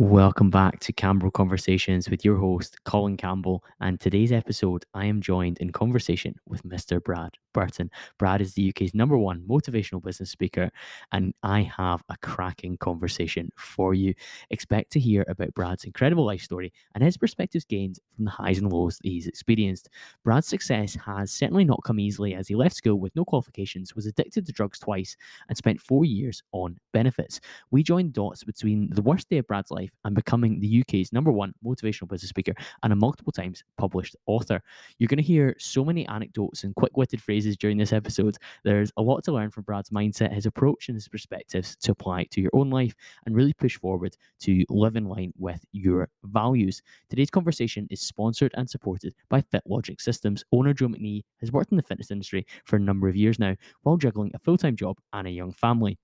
Welcome back to Campbell Conversations with your host, Colin Campbell. And today's episode, I am joined in conversation with Mr. Brad Burton. Brad is the UK's number one motivational business speaker, and I have a cracking conversation for you. Expect to hear about Brad's incredible life story and his perspectives gained from the highs and lows that he's experienced. Brad's success has certainly not come easily as he left school with no qualifications, was addicted to drugs twice, and spent four years on benefits. We joined dots between the worst day of Brad's life life and becoming the UK's number one motivational business speaker and a multiple times published author. You're going to hear so many anecdotes and quick witted phrases during this episode. There's a lot to learn from Brad's mindset, his approach, and his perspectives to apply to your own life and really push forward to live in line with your values. Today's conversation is sponsored and supported by FitLogic Systems. Owner Joe McNee has worked in the fitness industry for a number of years now while juggling a full time job and a young family.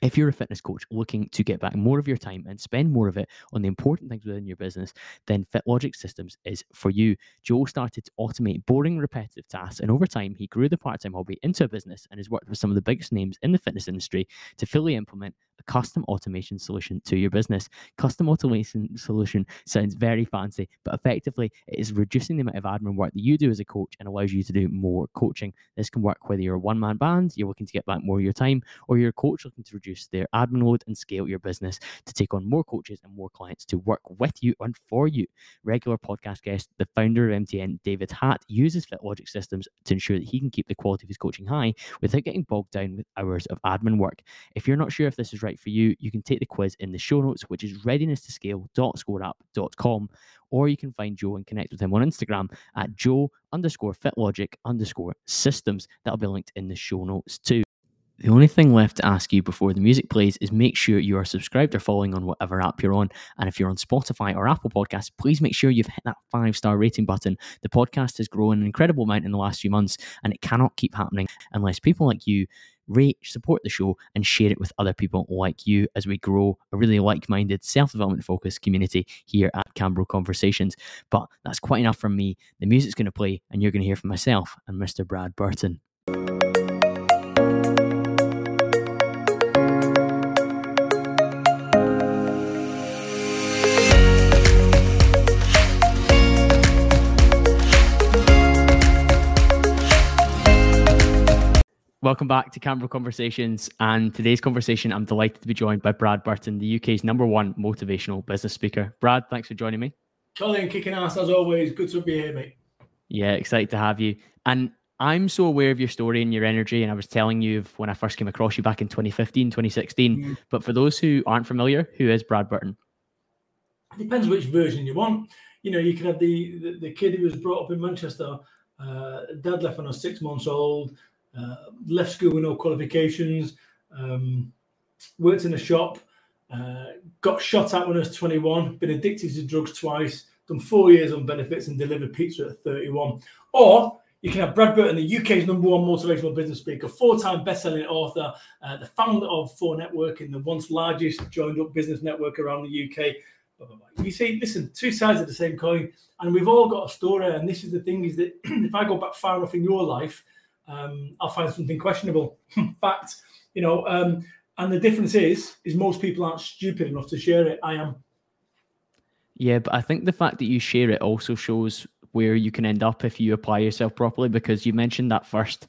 If you're a fitness coach looking to get back more of your time and spend more of it on the important things within your business, then FitLogic Systems is for you. Joe started to automate boring, repetitive tasks, and over time, he grew the part time hobby into a business and has worked with some of the biggest names in the fitness industry to fully implement a custom automation solution to your business. Custom automation solution sounds very fancy, but effectively, it is reducing the amount of admin work that you do as a coach and allows you to do more coaching. This can work whether you're a one man band, you're looking to get back more of your time, or you're a coach looking to reduce their admin load and scale your business to take on more coaches and more clients to work with you and for you. Regular podcast guest, the founder of MTN, David Hatt, uses FitLogic systems to ensure that he can keep the quality of his coaching high without getting bogged down with hours of admin work. If you're not sure if this is right for you, you can take the quiz in the show notes, which is readiness2scale.scoreup.com, or you can find Joe and connect with him on Instagram at Joe underscore fitlogic underscore systems. That'll be linked in the show notes too. The only thing left to ask you before the music plays is make sure you are subscribed or following on whatever app you're on. And if you're on Spotify or Apple Podcasts, please make sure you've hit that five star rating button. The podcast has grown an incredible amount in the last few months, and it cannot keep happening unless people like you rate, support the show, and share it with other people like you as we grow a really like minded, self development focused community here at Campbell Conversations. But that's quite enough from me. The music's going to play, and you're going to hear from myself and Mr. Brad Burton. Welcome back to Campbell Conversations. And today's conversation, I'm delighted to be joined by Brad Burton, the UK's number one motivational business speaker. Brad, thanks for joining me. Colin, kicking ass as always. Good to be here, mate. Yeah, excited to have you. And I'm so aware of your story and your energy. And I was telling you when I first came across you back in 2015, 2016. Mm. But for those who aren't familiar, who is Brad Burton? It depends which version you want. You know, you can have the, the, the kid who was brought up in Manchester. Uh, dad left when I was six months old left school with no qualifications, um, worked in a shop, uh, got shot at when I was 21, been addicted to drugs twice, done four years on benefits and delivered pizza at 31. Or you can have Brad Burton, the UK's number one motivational business speaker, four-time best-selling author, uh, the founder of 4Networking, the once largest joined-up business network around the UK. You see, listen, two sides of the same coin, and we've all got a story. And this is the thing: is that if I go back far enough in your life, um, I'll find something questionable. Fact, you know, um, and the difference is, is most people aren't stupid enough to share it. I am. Yeah, but I think the fact that you share it also shows where you can end up if you apply yourself properly. Because you mentioned that first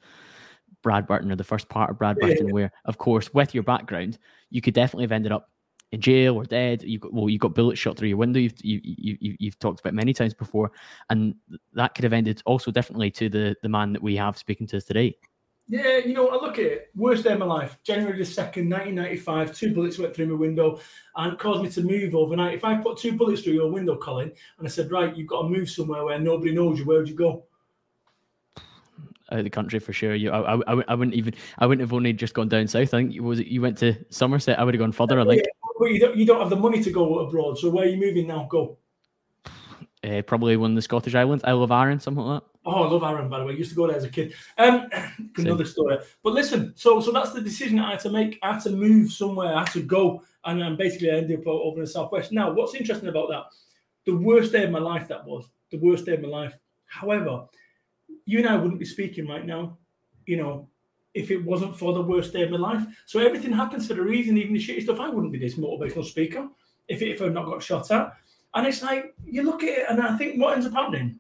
Brad Burton or the first part of Brad Burton, yeah. where, of course, with your background, you could definitely have ended up in jail or dead. You got well, you got bullets shot through your window. You've you, you, you've talked about many times before, and that could have ended also differently to the the man that we have speaking to us today. Yeah, you know, I look at it. Worst day of my life, January the second, nineteen ninety five. Two bullets went through my window, and caused me to move overnight. If I put two bullets through your window, Colin, and I said, right, you've got to move somewhere where nobody knows you. Where would you go? out of the country for sure. You, I, I, I wouldn't even, I wouldn't have only just gone down south. I think was it you went to Somerset. I would have gone further. I think. Yeah, but you don't, you don't have the money to go abroad. So where are you moving now? Go. Uh, probably one of the Scottish Islands. I love Arran, something like that. Oh, I love Arran, by the way. I used to go there as a kid. Um, another story. But listen, so so that's the decision I had to make. I had to move somewhere. I had to go, and um, basically I ended up over in the southwest. Now, what's interesting about that? The worst day of my life that was the worst day of my life. However, you and I wouldn't be speaking right now, you know, if it wasn't for the worst day of my life. So everything happens for a reason, even the shitty stuff. I wouldn't be this motivational speaker. if, if I've not got shot at. And it's like, you look at it, and I think what ends up happening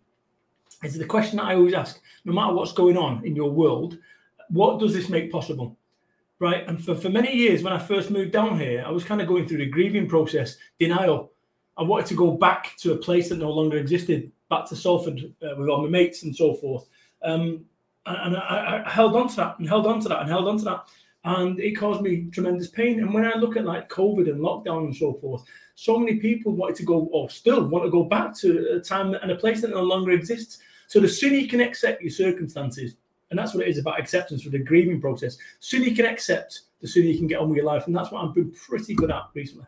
is the question that I always ask no matter what's going on in your world, what does this make possible? Right. And for, for many years, when I first moved down here, I was kind of going through the grieving process, denial. I wanted to go back to a place that no longer existed, back to Salford uh, with all my mates and so forth. Um, and I, I, held on to that and held on to that and held on to that. And it caused me tremendous pain. And when I look at like COVID and lockdown and so forth, so many people wanted to go or still want to go back to a time and a place that no longer exists. So the sooner you can accept your circumstances, and that's what it is about acceptance for the grieving process. Sooner you can accept, the sooner you can get on with your life. And that's what I've been pretty good at recently.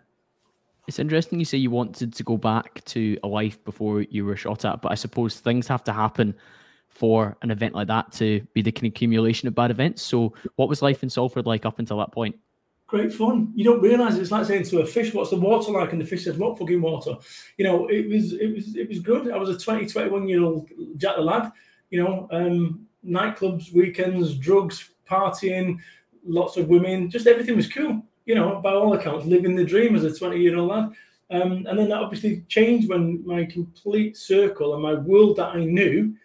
It's interesting you say you wanted to go back to a life before you were shot at, but I suppose things have to happen for an event like that to be the accumulation of bad events. So, what was life in Salford like up until that point? Great fun. You don't realise it's like saying to a fish, "What's the water like?" And the fish says, "What fucking water?" You know, it was it was it was good. I was a 20, 21 year old Jack the lad. You know, um, nightclubs, weekends, drugs, partying, lots of women, just everything was cool. You know, by all accounts, living the dream as a 20 year old lad. Um, and then that obviously changed when my complete circle and my world that I knew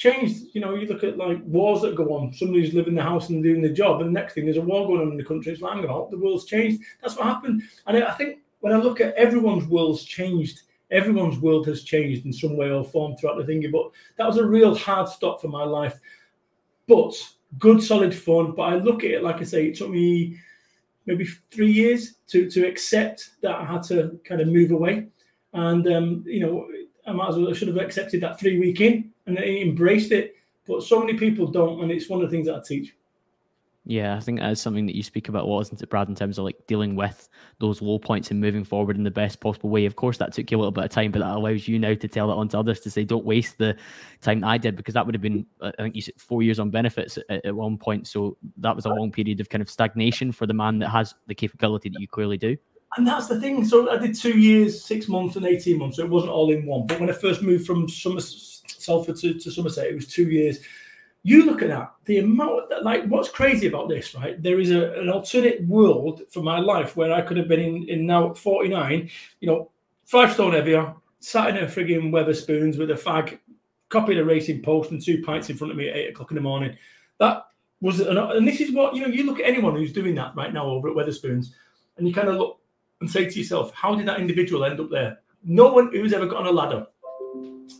changed. You know, you look at like wars that go on. Somebody's living in the house and doing the job, and the next thing there's a war going on in the country. It's like, about, the world's changed. That's what happened. And I think when I look at everyone's world's changed, everyone's world has changed in some way or form throughout the thingy. But that was a real hard stop for my life. But good, solid fun. But I look at it like I say, it took me maybe three years to to accept that I had to kind of move away. And um, you know, I might as well I should have accepted that three week in and embraced it. But so many people don't, and it's one of the things that I teach. Yeah, I think that's something that you speak about a lot, isn't it, Brad, in terms of like dealing with those low points and moving forward in the best possible way. Of course, that took you a little bit of time, but that allows you now to tell that on to others to say, don't waste the time that I did, because that would have been, I think you said four years on benefits at, at one point. So that was a long period of kind of stagnation for the man that has the capability that you clearly do. And that's the thing. So I did two years, six months, and 18 months. So it wasn't all in one. But when I first moved from Salford to, to Somerset, it was two years. You look at that the amount that, like what's crazy about this right? There is a, an alternate world for my life where i could have been in, in now 49 you know five stone heavier sat in a frigging Wetherspoons with a fag copied a racing post and two pints in front of me at eight o'clock in the morning. That was an, and this is what you know you look at anyone who's doing that right now over at Wetherspoons and you kind of look and say to yourself how did that individual end up there? No one who's ever got on a ladder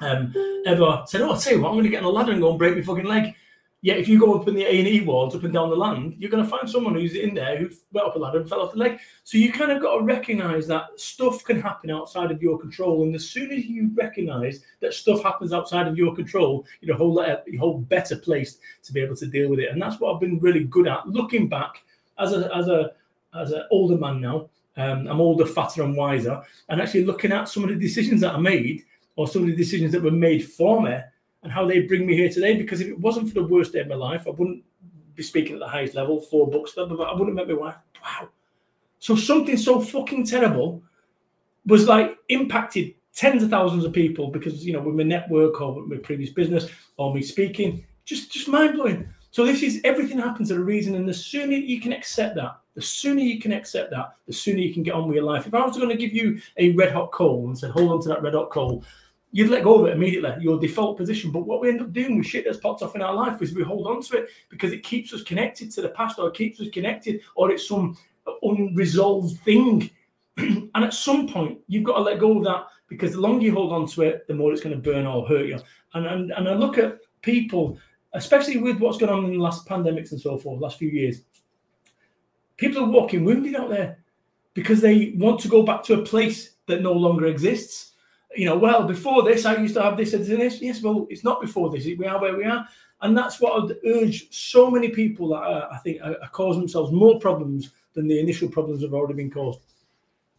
um, ever said, "Oh, I tell you what, I'm going to get on a ladder and go and break my fucking leg." Yet, if you go up in the A and E wards up and down the land, you're going to find someone who's in there who went up a ladder and fell off the leg. So you kind of got to recognise that stuff can happen outside of your control, and as soon as you recognise that stuff happens outside of your control, you're a whole you're whole better placed to be able to deal with it. And that's what I've been really good at. Looking back as a as a as an older man now, um, I'm older, fatter, and wiser, and actually looking at some of the decisions that I made or some of the decisions that were made for me and how they bring me here today. Because if it wasn't for the worst day of my life, I wouldn't be speaking at the highest level, four books, but I wouldn't have met my wife. Wow. So something so fucking terrible was like impacted tens of thousands of people because you know with my network or with my previous business or me speaking, just just mind blowing. So this is everything happens at a reason, and the sooner you can accept that, the sooner you can accept that, the sooner you can get on with your life. If I was going to give you a red hot coal and said, hold on to that red hot coal, you'd let go of it immediately, your default position. But what we end up doing with shit that's popped off in our life is we hold on to it because it keeps us connected to the past or it keeps us connected or it's some unresolved thing. and at some point, you've got to let go of that because the longer you hold on to it, the more it's going to burn or hurt you. And, and, and I look at people, especially with what's going on in the last pandemics and so forth, last few years, people are walking wounded out there because they want to go back to a place that no longer exists you know, well, before this, I used to have this and this. Yes, well, it's not before this. We are where we are. And that's what I'd urge so many people that are, I think are, are causing themselves more problems than the initial problems have already been caused.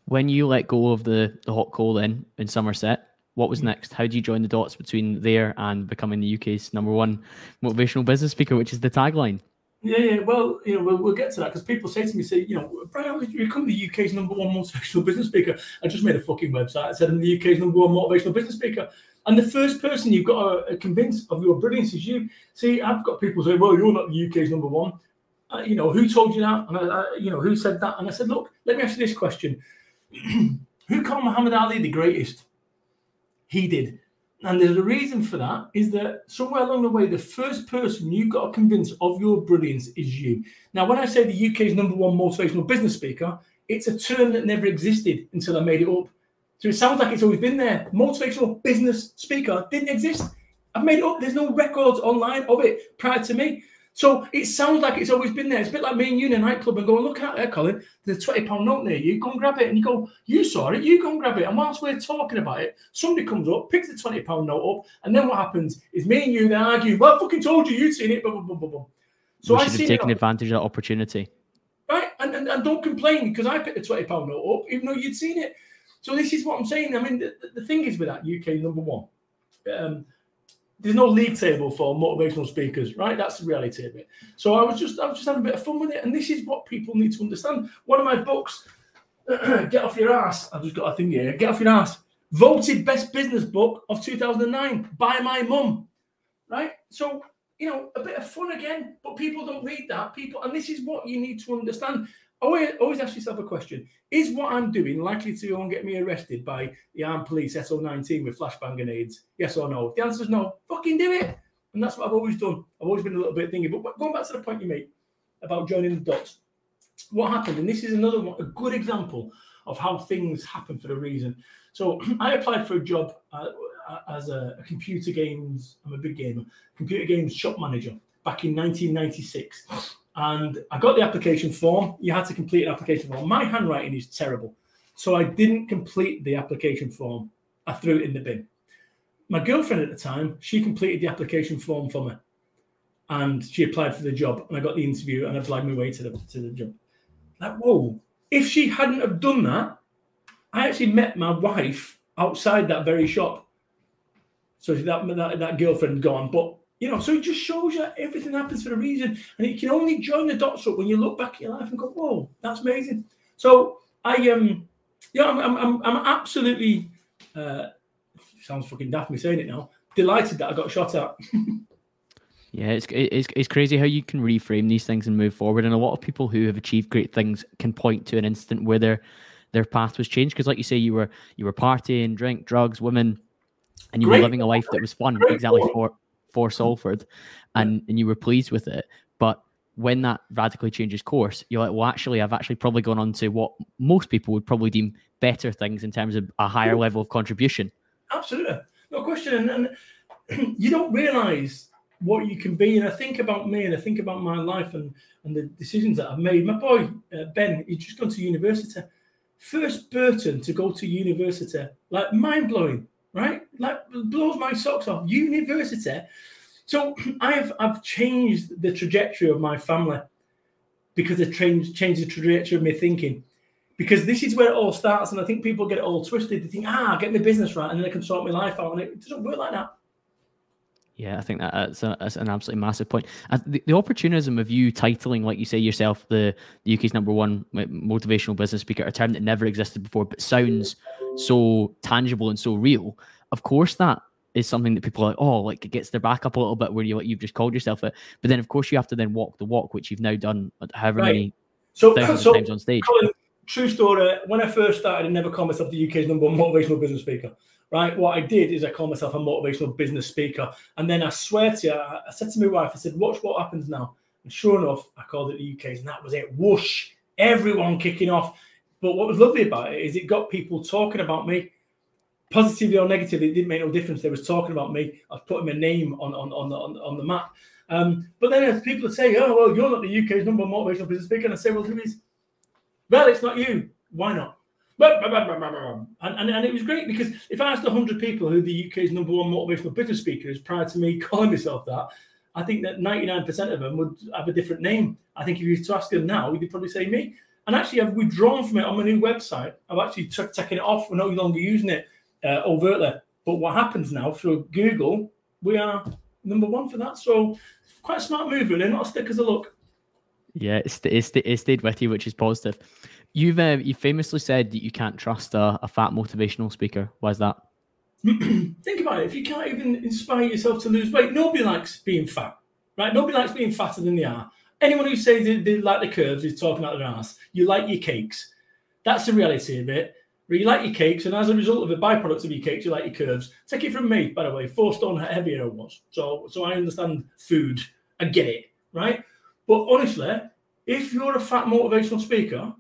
When you let go of the, the hot coal then in Somerset, what was mm. next? How do you join the dots between there and becoming the UK's number one motivational business speaker, which is the tagline? Yeah, yeah. Well, you know, we'll, we'll get to that because people say to me, say, you know, Brian, you become the UK's number one motivational business speaker? I just made a fucking website. I said I'm the UK's number one motivational business speaker. And the first person you've got to convince of your brilliance is you. See, I've got people say, well, you're not the UK's number one. Uh, you know, who told you that? And I, I, you know, who said that? And I said, look, let me ask you this question. Who called Muhammad Ali the greatest? He did. And there's a reason for that is that somewhere along the way, the first person you've got to convince of your brilliance is you. Now, when I say the UK's number one motivational business speaker, it's a term that never existed until I made it up. So it sounds like it's always been there. Motivational business speaker didn't exist. I've made it up. There's no records online of it prior to me. So it sounds like it's always been there. It's a bit like me and you in a nightclub and going, look out there, Colin, there's a 20 pound note near you. Go and grab it. And you go, you saw it, you go and grab it. And whilst we're talking about it, somebody comes up, picks the 20 pound note up. And then what happens is me and you then argue, well, I fucking told you you'd seen it. Blah, blah, blah, blah. So we should I have taken advantage of that opportunity. Right. And, and, and don't complain because I picked the 20 pound note up, even though you'd seen it. So this is what I'm saying. I mean, the, the thing is with that UK number one, um, there's no league table for motivational speakers, right? That's the reality of it. So I was just I was just having a bit of fun with it, and this is what people need to understand. One of my books, Get Off Your Ass. I've just got a thing here. Get Off Your Ass. Voted best business book of 2009 by my mum, right? So you know, a bit of fun again, but people don't read that. People, and this is what you need to understand always, always ask yourself a question Is what I'm doing likely to get me arrested by the armed police SO19 with flashbang grenades? Yes or no? If the answer is no, fucking do it. And that's what I've always done. I've always been a little bit thinking. But going back to the point you made about joining the dots, what happened, and this is another one, a good example of how things happen for a reason. So I applied for a job uh, as a, a, computer games, I'm a big gamer, computer games shop manager back in 1996 and I got the application form. You had to complete an application form. My handwriting is terrible, so I didn't complete the application form. I threw it in the bin. My girlfriend at the time, she completed the application form for me, and she applied for the job. And I got the interview, and I applied my way to the to the job. Like, whoa! If she hadn't have done that, I actually met my wife outside that very shop. So that that, that girlfriend gone, but you know, so it just shows you everything happens for a reason. And you can only join the dots up when you look back at your life and go, whoa, that's amazing. So I um yeah, I'm I'm I'm absolutely uh sounds fucking daft me saying it now, delighted that I got shot at. yeah, it's, it's it's crazy how you can reframe these things and move forward. And a lot of people who have achieved great things can point to an instant where their their path was changed. Because like you say, you were you were partying, drink, drugs, women, and you great. were living a life that was fun great. exactly for for Salford and, and you were pleased with it. But when that radically changes course, you're like, well, actually, I've actually probably gone on to what most people would probably deem better things in terms of a higher level of contribution. Absolutely. No question. And, and you don't realize what you can be. And I think about me and I think about my life and, and the decisions that I've made. My boy, uh, Ben, he's just gone to university. First Burton to go to university, like mind blowing right? Like blows my socks off. University. So I've I've changed the trajectory of my family because it changed changed the trajectory of my thinking. Because this is where it all starts, and I think people get it all twisted. They think, ah, get my business right, and then I can sort my life out. And it doesn't work like that. Yeah, I think that that's, a, that's an absolutely massive point. The, the, opportunism of you titling, like you say yourself, the, the UK's number one eh, motivational business speaker, a term that never existed before, but sounds so tangible and so real. Of course, that is something that people are like, oh, like it gets their back up a little bit where you like you've just called yourself it. But then, of course, you have to then walk the walk, which you've now done uh, however right. many so, thousands so, times on stage. Colin, true story. When I first started, I never called myself the UK's number one motivational business speaker right? What I did is I called myself a motivational business speaker. And then I swear to you, I, I said to my wife, I said, watch what happens now. And sure enough, I called it the UK's, and that was it. Whoosh, everyone kicking off. But what was lovely about it is it got people talking about me, positively or negatively. It didn't make no difference. They was talking about me. I was putting my name on on on the, on, the map. Um, but then as people say, "Oh well, you're not the UK's number one motivational business speaker," and I say, "Well, who is?" Well, it's not you. Why not? And, and, and, it was great because if I asked 100 people who the UK's number one motivational business speaker is prior to me calling myself that, I think that 99% of them would have a different name. I think if you were to ask them now, they'd probably say me. And actually, I've withdrawn from it on my new website. I've actually t- taken it off. We're no longer using it uh, overtly. But what happens now through Google, we are number one for that. So quite a smart move, really. Not a stick as a look. Yeah, it's, it's, it stayed with you, which is positive. You've uh, you famously said that you can't trust a, a fat motivational speaker. Why is that? Think about it. If you can't even inspire yourself to lose weight, nobody likes being fat, right? Nobody likes being fatter than they are. Anyone who says they, they like the curves is talking about their ass. You like your cakes. That's the reality of it, You like your cakes, and as a result of the byproducts of your cakes, you like your curves. Take it from me, by the way, four stone heavier I was. So, so I understand food. I get it, right? But honestly, if you're a fat motivational speaker,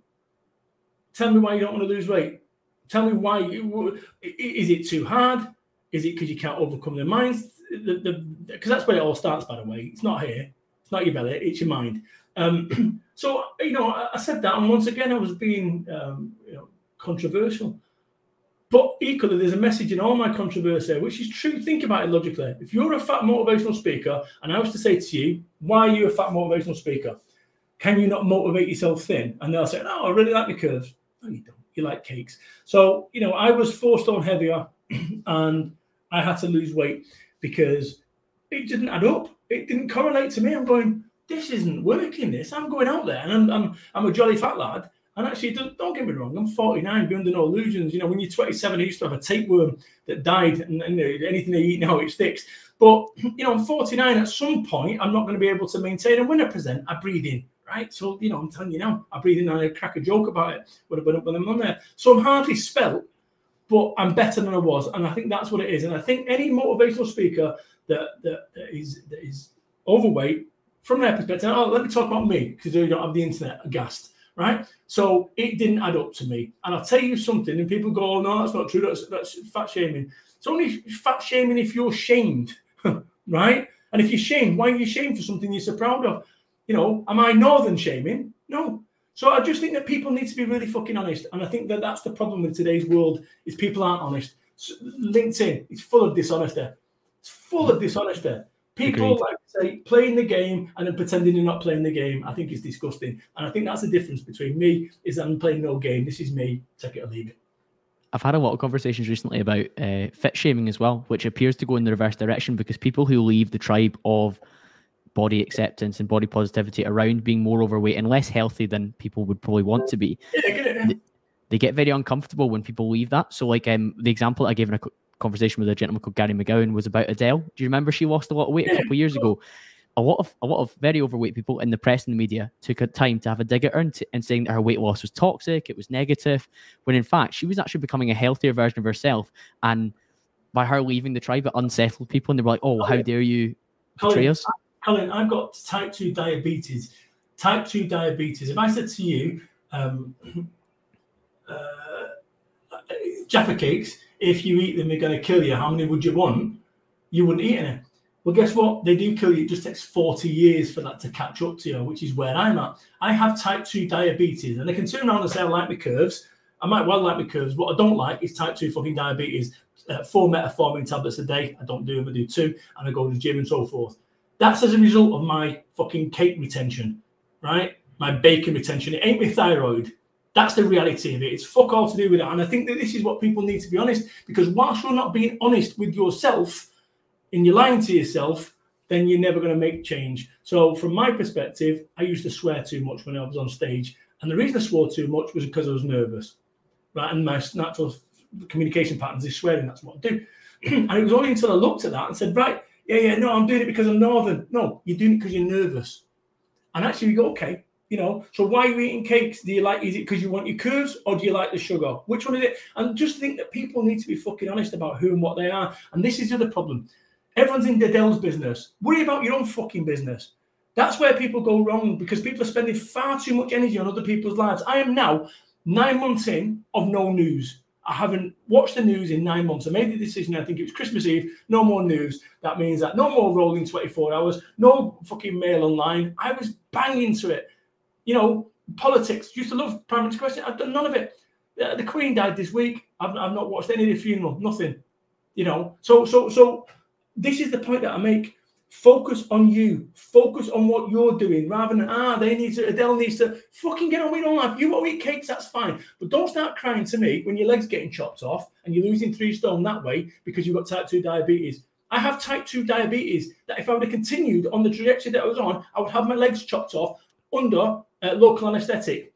tell me why you don't want to lose weight. Tell me why. You, is it too hard? Is it because you can't overcome the minds? Because that's where it all starts, by the way. It's not here. It's not your belly. It's your mind. Um, so you know, I, I, said that, and once again, I was being um, you know controversial. But equally, there's a message in all my controversy, which is true. Think about it logically. If you're a fat motivational speaker, and I was to say to you, why are you a fat motivational speaker? Can you not motivate yourself thin? And they'll say, no, I really like my curves. No, you don't. You like cakes. So, you know, I was four stone heavier and I had to lose weight because it didn't add up. It didn't correlate to me. I'm going, this isn't working. This I'm going out there and I'm I'm, I'm a jolly fat lad. And actually, don't, don't, get me wrong, I'm 49, be under no illusions. You know, when you're 27, I used to have a tapeworm that died, and, and anything they eat now, it sticks. But, you know, I'm 49. At some point, I'm not going to be able to maintain. And when I present, I breathe in, right? So, you know, I'm telling you now, I breathe in and I crack a joke about it when, when, when I'm on there. So I'm hardly spelt, but I'm better than I was. And I think that's what it is. And I think any motivational speaker that, that, that, is, that is overweight, from their perspective, oh, let me talk about me because you don't have the internet aghast, right? So it didn't add up to me. And I'll tell you something, and people go, oh, no, that's not true. That's, that's fat shaming. It's only fat shaming if you're shamed, right? And if you're shamed, why are you shamed for something you're so proud of? You know, am I northern shaming? No. So I just think that people need to be really fucking honest. And I think that that's the problem with today's world is people aren't honest. So LinkedIn is full of dishonesty. It's full of dishonesty. People Agreed. like say playing the game and then pretending you're not playing the game. I think is disgusting, and I think that's the difference between me is I'm playing no game. This is me. Take it or leave it. I've had a lot of conversations recently about uh, fit shaming as well, which appears to go in the reverse direction because people who leave the tribe of body acceptance and body positivity around being more overweight and less healthy than people would probably want to be. They, get very uncomfortable when people leave that. So, like um, the example I gave in a conversation with a gentleman called Gary McGowan was about Adele. Do you remember she lost a lot of weight a couple of years ago? A lot of a lot of very overweight people in the press and the media took a time to have a dig at her and, and saying that her weight loss was toxic, it was negative, when in fact she was actually becoming a healthier version of herself. And by her leaving the tribe, it unsettled people, and they were like, "Oh, how dare you betray us?" Colin, I've got type two diabetes. Type two diabetes. If I said to you, um, uh, Jaffa cakes if you eat them, they're going to kill you. How many would you want? You wouldn't eat any. Well, guess what? They do kill you. It just takes 40 years for that to catch up to you, which is where I'm at. I have type 2 diabetes, and I can turn around and say I like my curves. I might well like my curves. What I don't like is type 2 fucking diabetes. Uh, four metformin tablets a day. I don't do them, I do two, and I go to the gym and so forth. That's as a result of my fucking cake retention, right? My bacon retention. It ain't my thyroid. That's the reality of it. It's fuck all to do with it. And I think that this is what people need to be honest, because whilst you're not being honest with yourself and you're lying to yourself, then you're never going to make change. So, from my perspective, I used to swear too much when I was on stage. And the reason I swore too much was because I was nervous, right? And my natural communication patterns is swearing. That's what I do. and it was only until I looked at that and said, right, yeah, yeah, no, I'm doing it because I'm northern. No, you're doing it because you're nervous. And actually, you go, okay, you know, so why are you eating cakes? Do you like, is it because you want your curves or do you like the sugar? Which one is it? And just think that people need to be fucking honest about who and what they are. And this is the other problem. Everyone's in Dell's business. Worry about your own fucking business. That's where people go wrong because people are spending far too much energy on other people's lives. I am now nine months in of no news. I haven't watched the news in nine months. I made the decision, I think it was Christmas Eve, no more news. That means that no more rolling 24 hours, no fucking mail online. I was banging to it you know, politics. Used to love Prime Minister's question. I've done none of it. Uh, the Queen died this week. I've, I've not watched any of the funeral. Nothing. You know. So so so this is the point that I make. Focus on you. Focus on what you're doing rather than ah they need to Adele needs to fucking get on with your life. You want to eat cakes, that's fine. But don't start crying to me when your legs getting chopped off and you're losing three stone that way because you've got type two diabetes. I have type 2 diabetes that if I would have continued on the trajectory that I was on, I would have my legs chopped off under uh, local anaesthetic.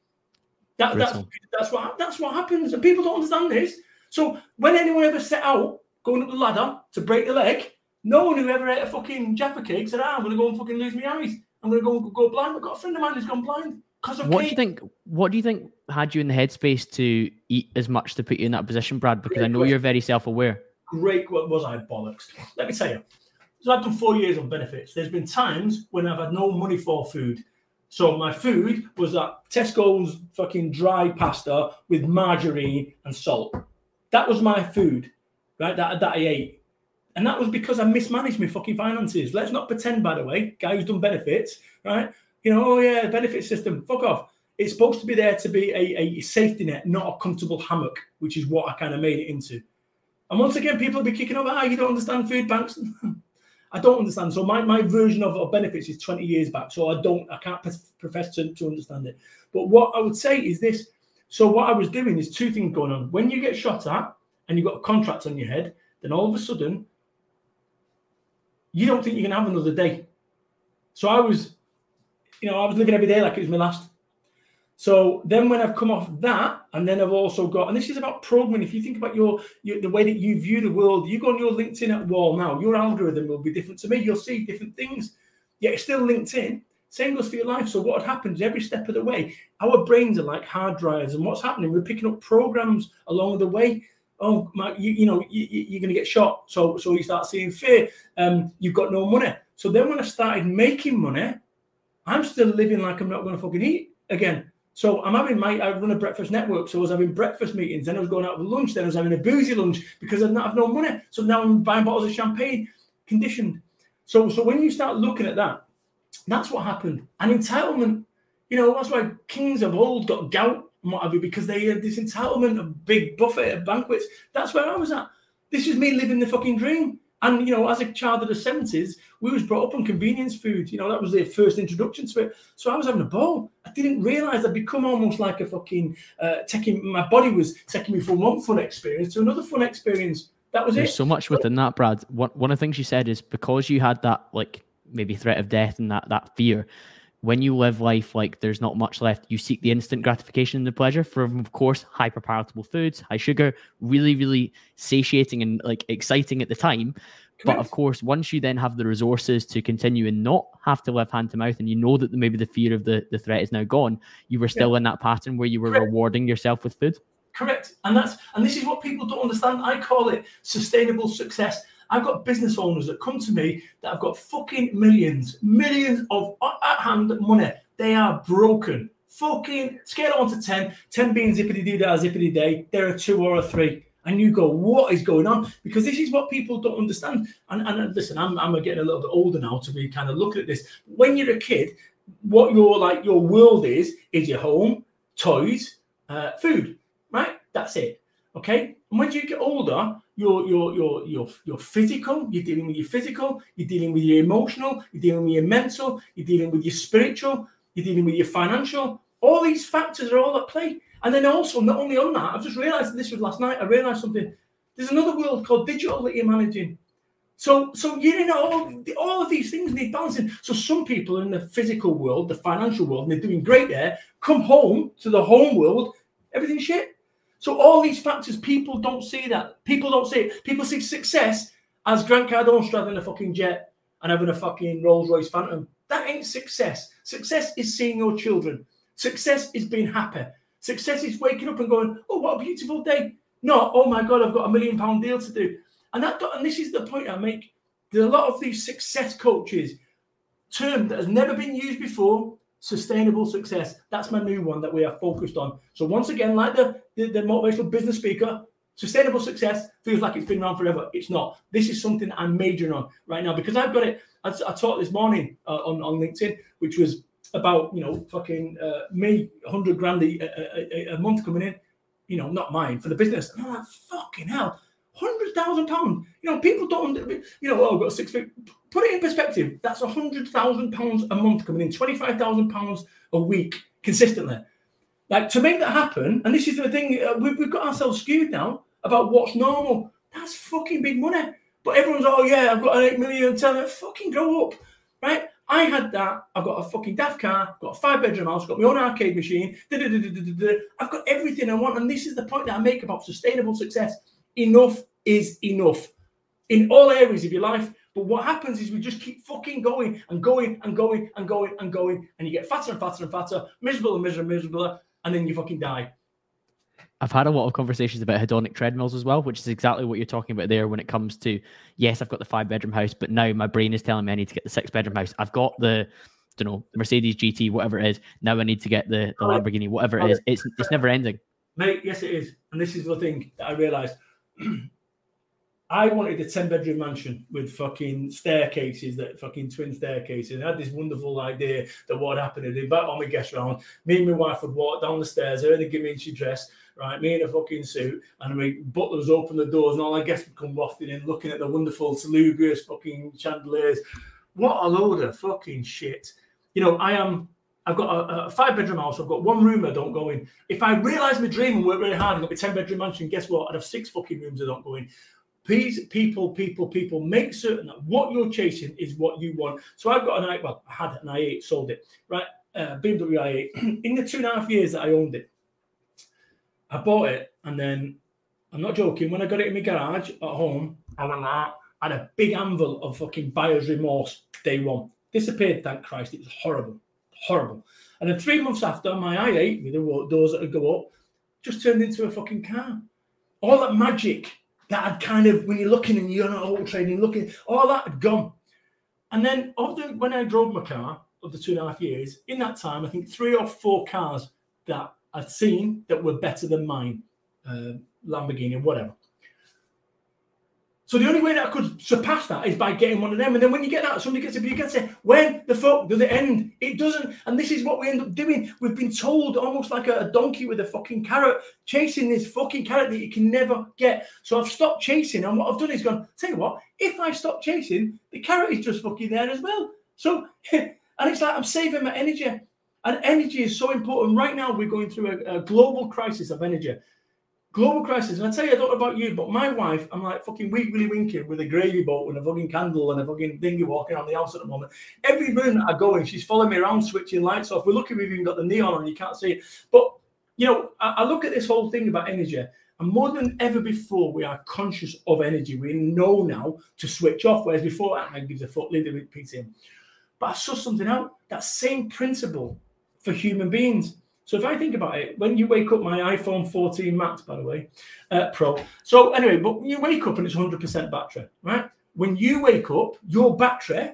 That, that's that's what that's what happens, and people don't understand this. So when anyone ever set out going up the ladder to break the leg, no one who ever ate a fucking Jaffa cake said, ah, "I'm going to go and fucking lose my eyes. I'm going to go go blind." I've got a friend of mine who's gone blind. Because of What do you think? What do you think had you in the headspace to eat as much to put you in that position, Brad? Because I know Great you're very self-aware. great what was I bollocks. Let me tell you. So I've done four years on benefits. There's been times when I've had no money for food. So my food was that Tesco's fucking dry pasta with margarine and salt. That was my food, right? That, that I ate. And that was because I mismanaged my fucking finances. Let's not pretend, by the way, guy who's done benefits, right? You know, oh yeah, the benefit system, fuck off. It's supposed to be there to be a, a safety net, not a comfortable hammock, which is what I kind of made it into. And once again, people will be kicking over, ah, you don't understand food banks. I don't understand. So my, my version of, of benefits is 20 years back. So I don't, I can't profess to, to understand it. But what I would say is this. So what I was doing is two things going on. When you get shot at and you've got a contract on your head, then all of a sudden, you don't think you can have another day. So I was, you know, I was living every day like it was my last. So then when I've come off that, and then I've also got, and this is about programming. If you think about your, your the way that you view the world, you go on your LinkedIn at wall now, your algorithm will be different to me. You'll see different things. Yet it's still LinkedIn. Same goes for your life. So what happens every step of the way? Our brains are like hard drives, and what's happening? We're picking up programs along the way. Oh, my, you, you know, you, you're going to get shot. So so you start seeing fear. Um, you've got no money. So then when I started making money, I'm still living like I'm not going to fucking eat again. So I'm having my I run a breakfast network. So I was having breakfast meetings, then I was going out for lunch, then I was having a boozy lunch because I didn't have no money. So now I'm buying bottles of champagne, conditioned. So so when you start looking at that, that's what happened. And entitlement, you know, that's why kings of old got gout and what have you, because they had this entitlement of big buffet of banquets. That's where I was at. This is me living the fucking dream. And you know, as a child of the 70s, we was brought up on convenience food. You know, that was the first introduction to it. So I was having a ball. I didn't realize I'd become almost like a fucking uh, taking my body was taking me from one fun experience to another fun experience. That was There's it. so much within that, Brad. One one of the things you said is because you had that like maybe threat of death and that that fear. When you live life like there's not much left, you seek the instant gratification and the pleasure from, of course, hyper palatable foods, high sugar, really, really satiating and like exciting at the time. But of course, once you then have the resources to continue and not have to live hand to mouth, and you know that maybe the fear of the, the threat is now gone, you were still in that pattern where you were Correct. rewarding yourself with food. Correct. And that's and this is what people don't understand. I call it sustainable success. I've got business owners that come to me that have got fucking millions, millions of at hand money. They are broken. Fucking scale of one to 10, 10 being zippity doo dah, zippity day. They're a two or a three. And you go, what is going on? Because this is what people don't understand. And, and listen, I'm, I'm getting a little bit older now to be kind of looking at this. When you're a kid, what your like your world is is your home, toys, uh, food, right? That's it. Okay. And when you get older, you're you're you're you're you're physical. You're dealing with your physical. You're dealing with your emotional. You're dealing with your mental. You're dealing with your spiritual. You're dealing with your financial. All these factors are all at play. And then also, not only on that, I've just realised this was last night. I realised something. There's another world called digital that you're managing. So, so you're in all, all of these things need balancing. So some people are in the physical world, the financial world, and they're doing great there. Come home to the home world, everything's shit. So all these factors, people don't see that. People don't see it. People see success as Grant Cardone straddling a fucking jet and having a fucking Rolls Royce Phantom. That ain't success. Success is seeing your children. Success is being happy. Success is waking up and going, "Oh, what a beautiful day." No, oh my god, I've got a million pound deal to do. And that, and this is the point I make. There are a lot of these success coaches term that has never been used before sustainable success. That's my new one that we are focused on. So once again like the, the the motivational business speaker sustainable success feels like it's been around forever. It's not. This is something i'm majoring on right now because i've got it. I, I taught this morning uh, on, on linkedin which was about you know fucking uh, me 100 grand a, a, a, month coming in. You know not mine for the business. And i'm like fucking hell hundred thousand pounds. You know, people don't. You know, oh, I've got six feet. Put it in perspective. That's a hundred thousand pounds a month coming in. Twenty-five thousand pounds a week consistently. Like to make that happen, and this is the thing. Uh, we've, we've got ourselves skewed now about what's normal. That's fucking big money. But everyone's, oh yeah, I've got an eight million. Them, fucking grow up, right? I had that. I've got a fucking daft car. Got a five bedroom house. Got my own arcade machine. I've got everything I want, and this is the point that I make about sustainable success enough is enough in all areas of your life. But what happens is we just keep fucking going and going and going and going and going, and you get fatter and fatter and fatter, miserable and miserable and miserable, and then you fucking die. I've had a lot of conversations about hedonic treadmills as well, which is exactly what you're talking about there when it comes to yes, I've got the five bedroom house, but now my brain is telling me I need to get the six bedroom house. I've got the don't know, Mercedes GT, whatever it is. Now I need to get the, the Lamborghini, whatever it is. It's it's never ending. Mate, yes it is. And this is the thing that I realized. I wanted a 10 bedroom mansion with fucking staircases, that fucking twin staircases. I had this wonderful idea that what happened, they'd invite all my guests round. Me and my wife would walk down the stairs, her in a Givenchy dress, right? Me in a fucking suit, and we butlers open the doors, and all our guests would come wafting in, looking at the wonderful salubrious fucking chandeliers. What a load of fucking shit. You know, I am I've got a, a, five bedroom house. I've got one room I don't go in. If I realize my dream and work really hard and got my 10 bedroom mansion, guess what? I'd have six fucking rooms I don't go in. Please, people, people, people, make certain that what you're chasing is what you want. So I've got an i well, I had an i8, sold it, right? Uh, BMW i8. in the two and a half years that I owned it, I bought it and then I'm not joking. When I got it in my garage at home, I went I had a big anvil of fucking buyer's remorse day one. Disappeared, thank Christ. It was horrible, horrible. And then three months after, my i8 with the doors that would go up just turned into a fucking car. All that magic that had kind of when you're looking and you're on Auto Trader, looking, all that had gone. And then of the, when I drove my car of the two and a half years, in that time, I think three or four cars that I'd seen that were better than mine, uh, Lamborghini, whatever. So the only way that I could surpass that is by getting one of them. And then when you get that, somebody gets a you get say, when the fuck does it end? It doesn't. And this is what we end up doing. We've been told almost like a, a donkey with a fucking carrot, chasing this fucking carrot that you can never get. So I've stopped chasing. And what I've done is gone, tell you what, if I stop chasing, the carrot is just fucking there as well. So, and it's like I'm saving my energy. And energy is so important. Right now, we're going through a, a global crisis of energy global crisis. And I tell you, I don't know about you, but my wife, I'm like fucking Wee Willie Winkie with a gravy boat and a fucking candle and a fucking dinghy walking around the house at the moment. Every room that I go in, she's following me around, switching lights off. We're lucky we've even got the neon on, you can't see it. But you know, I, I look at this whole thing about energy. And more than ever before, we are conscious of energy. We know now to switch off, whereas before, I give the foot, leave the PT. But I saw something out. That same principle for human beings. So if I think about it, when you wake up, my iPhone 14 Max, by the way, uh, Pro. So anyway, but you wake up and it's 100% battery, right? When you wake up, your battery,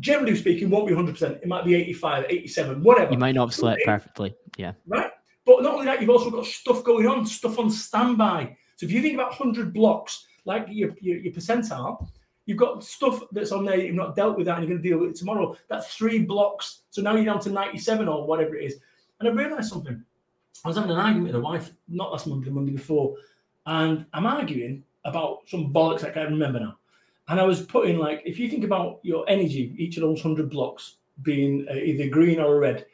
generally speaking, won't be 100%. It might be 85, 87, whatever. You might not have slept perfectly. Yeah. Right. But not only that, you've also got stuff going on, stuff on standby. So if you think about 100 blocks, like your, your, your percentile, You've got stuff that's on there you've not dealt with that and you're going to deal with it tomorrow. That's three blocks. So now you're down to 97 or whatever it is. And I realised something. I was having an argument with a wife, not last Monday, the Monday before, and I'm arguing about some bollocks I can't remember now. And I was putting like, if you think about your energy, each of those hundred blocks being uh, either green or red,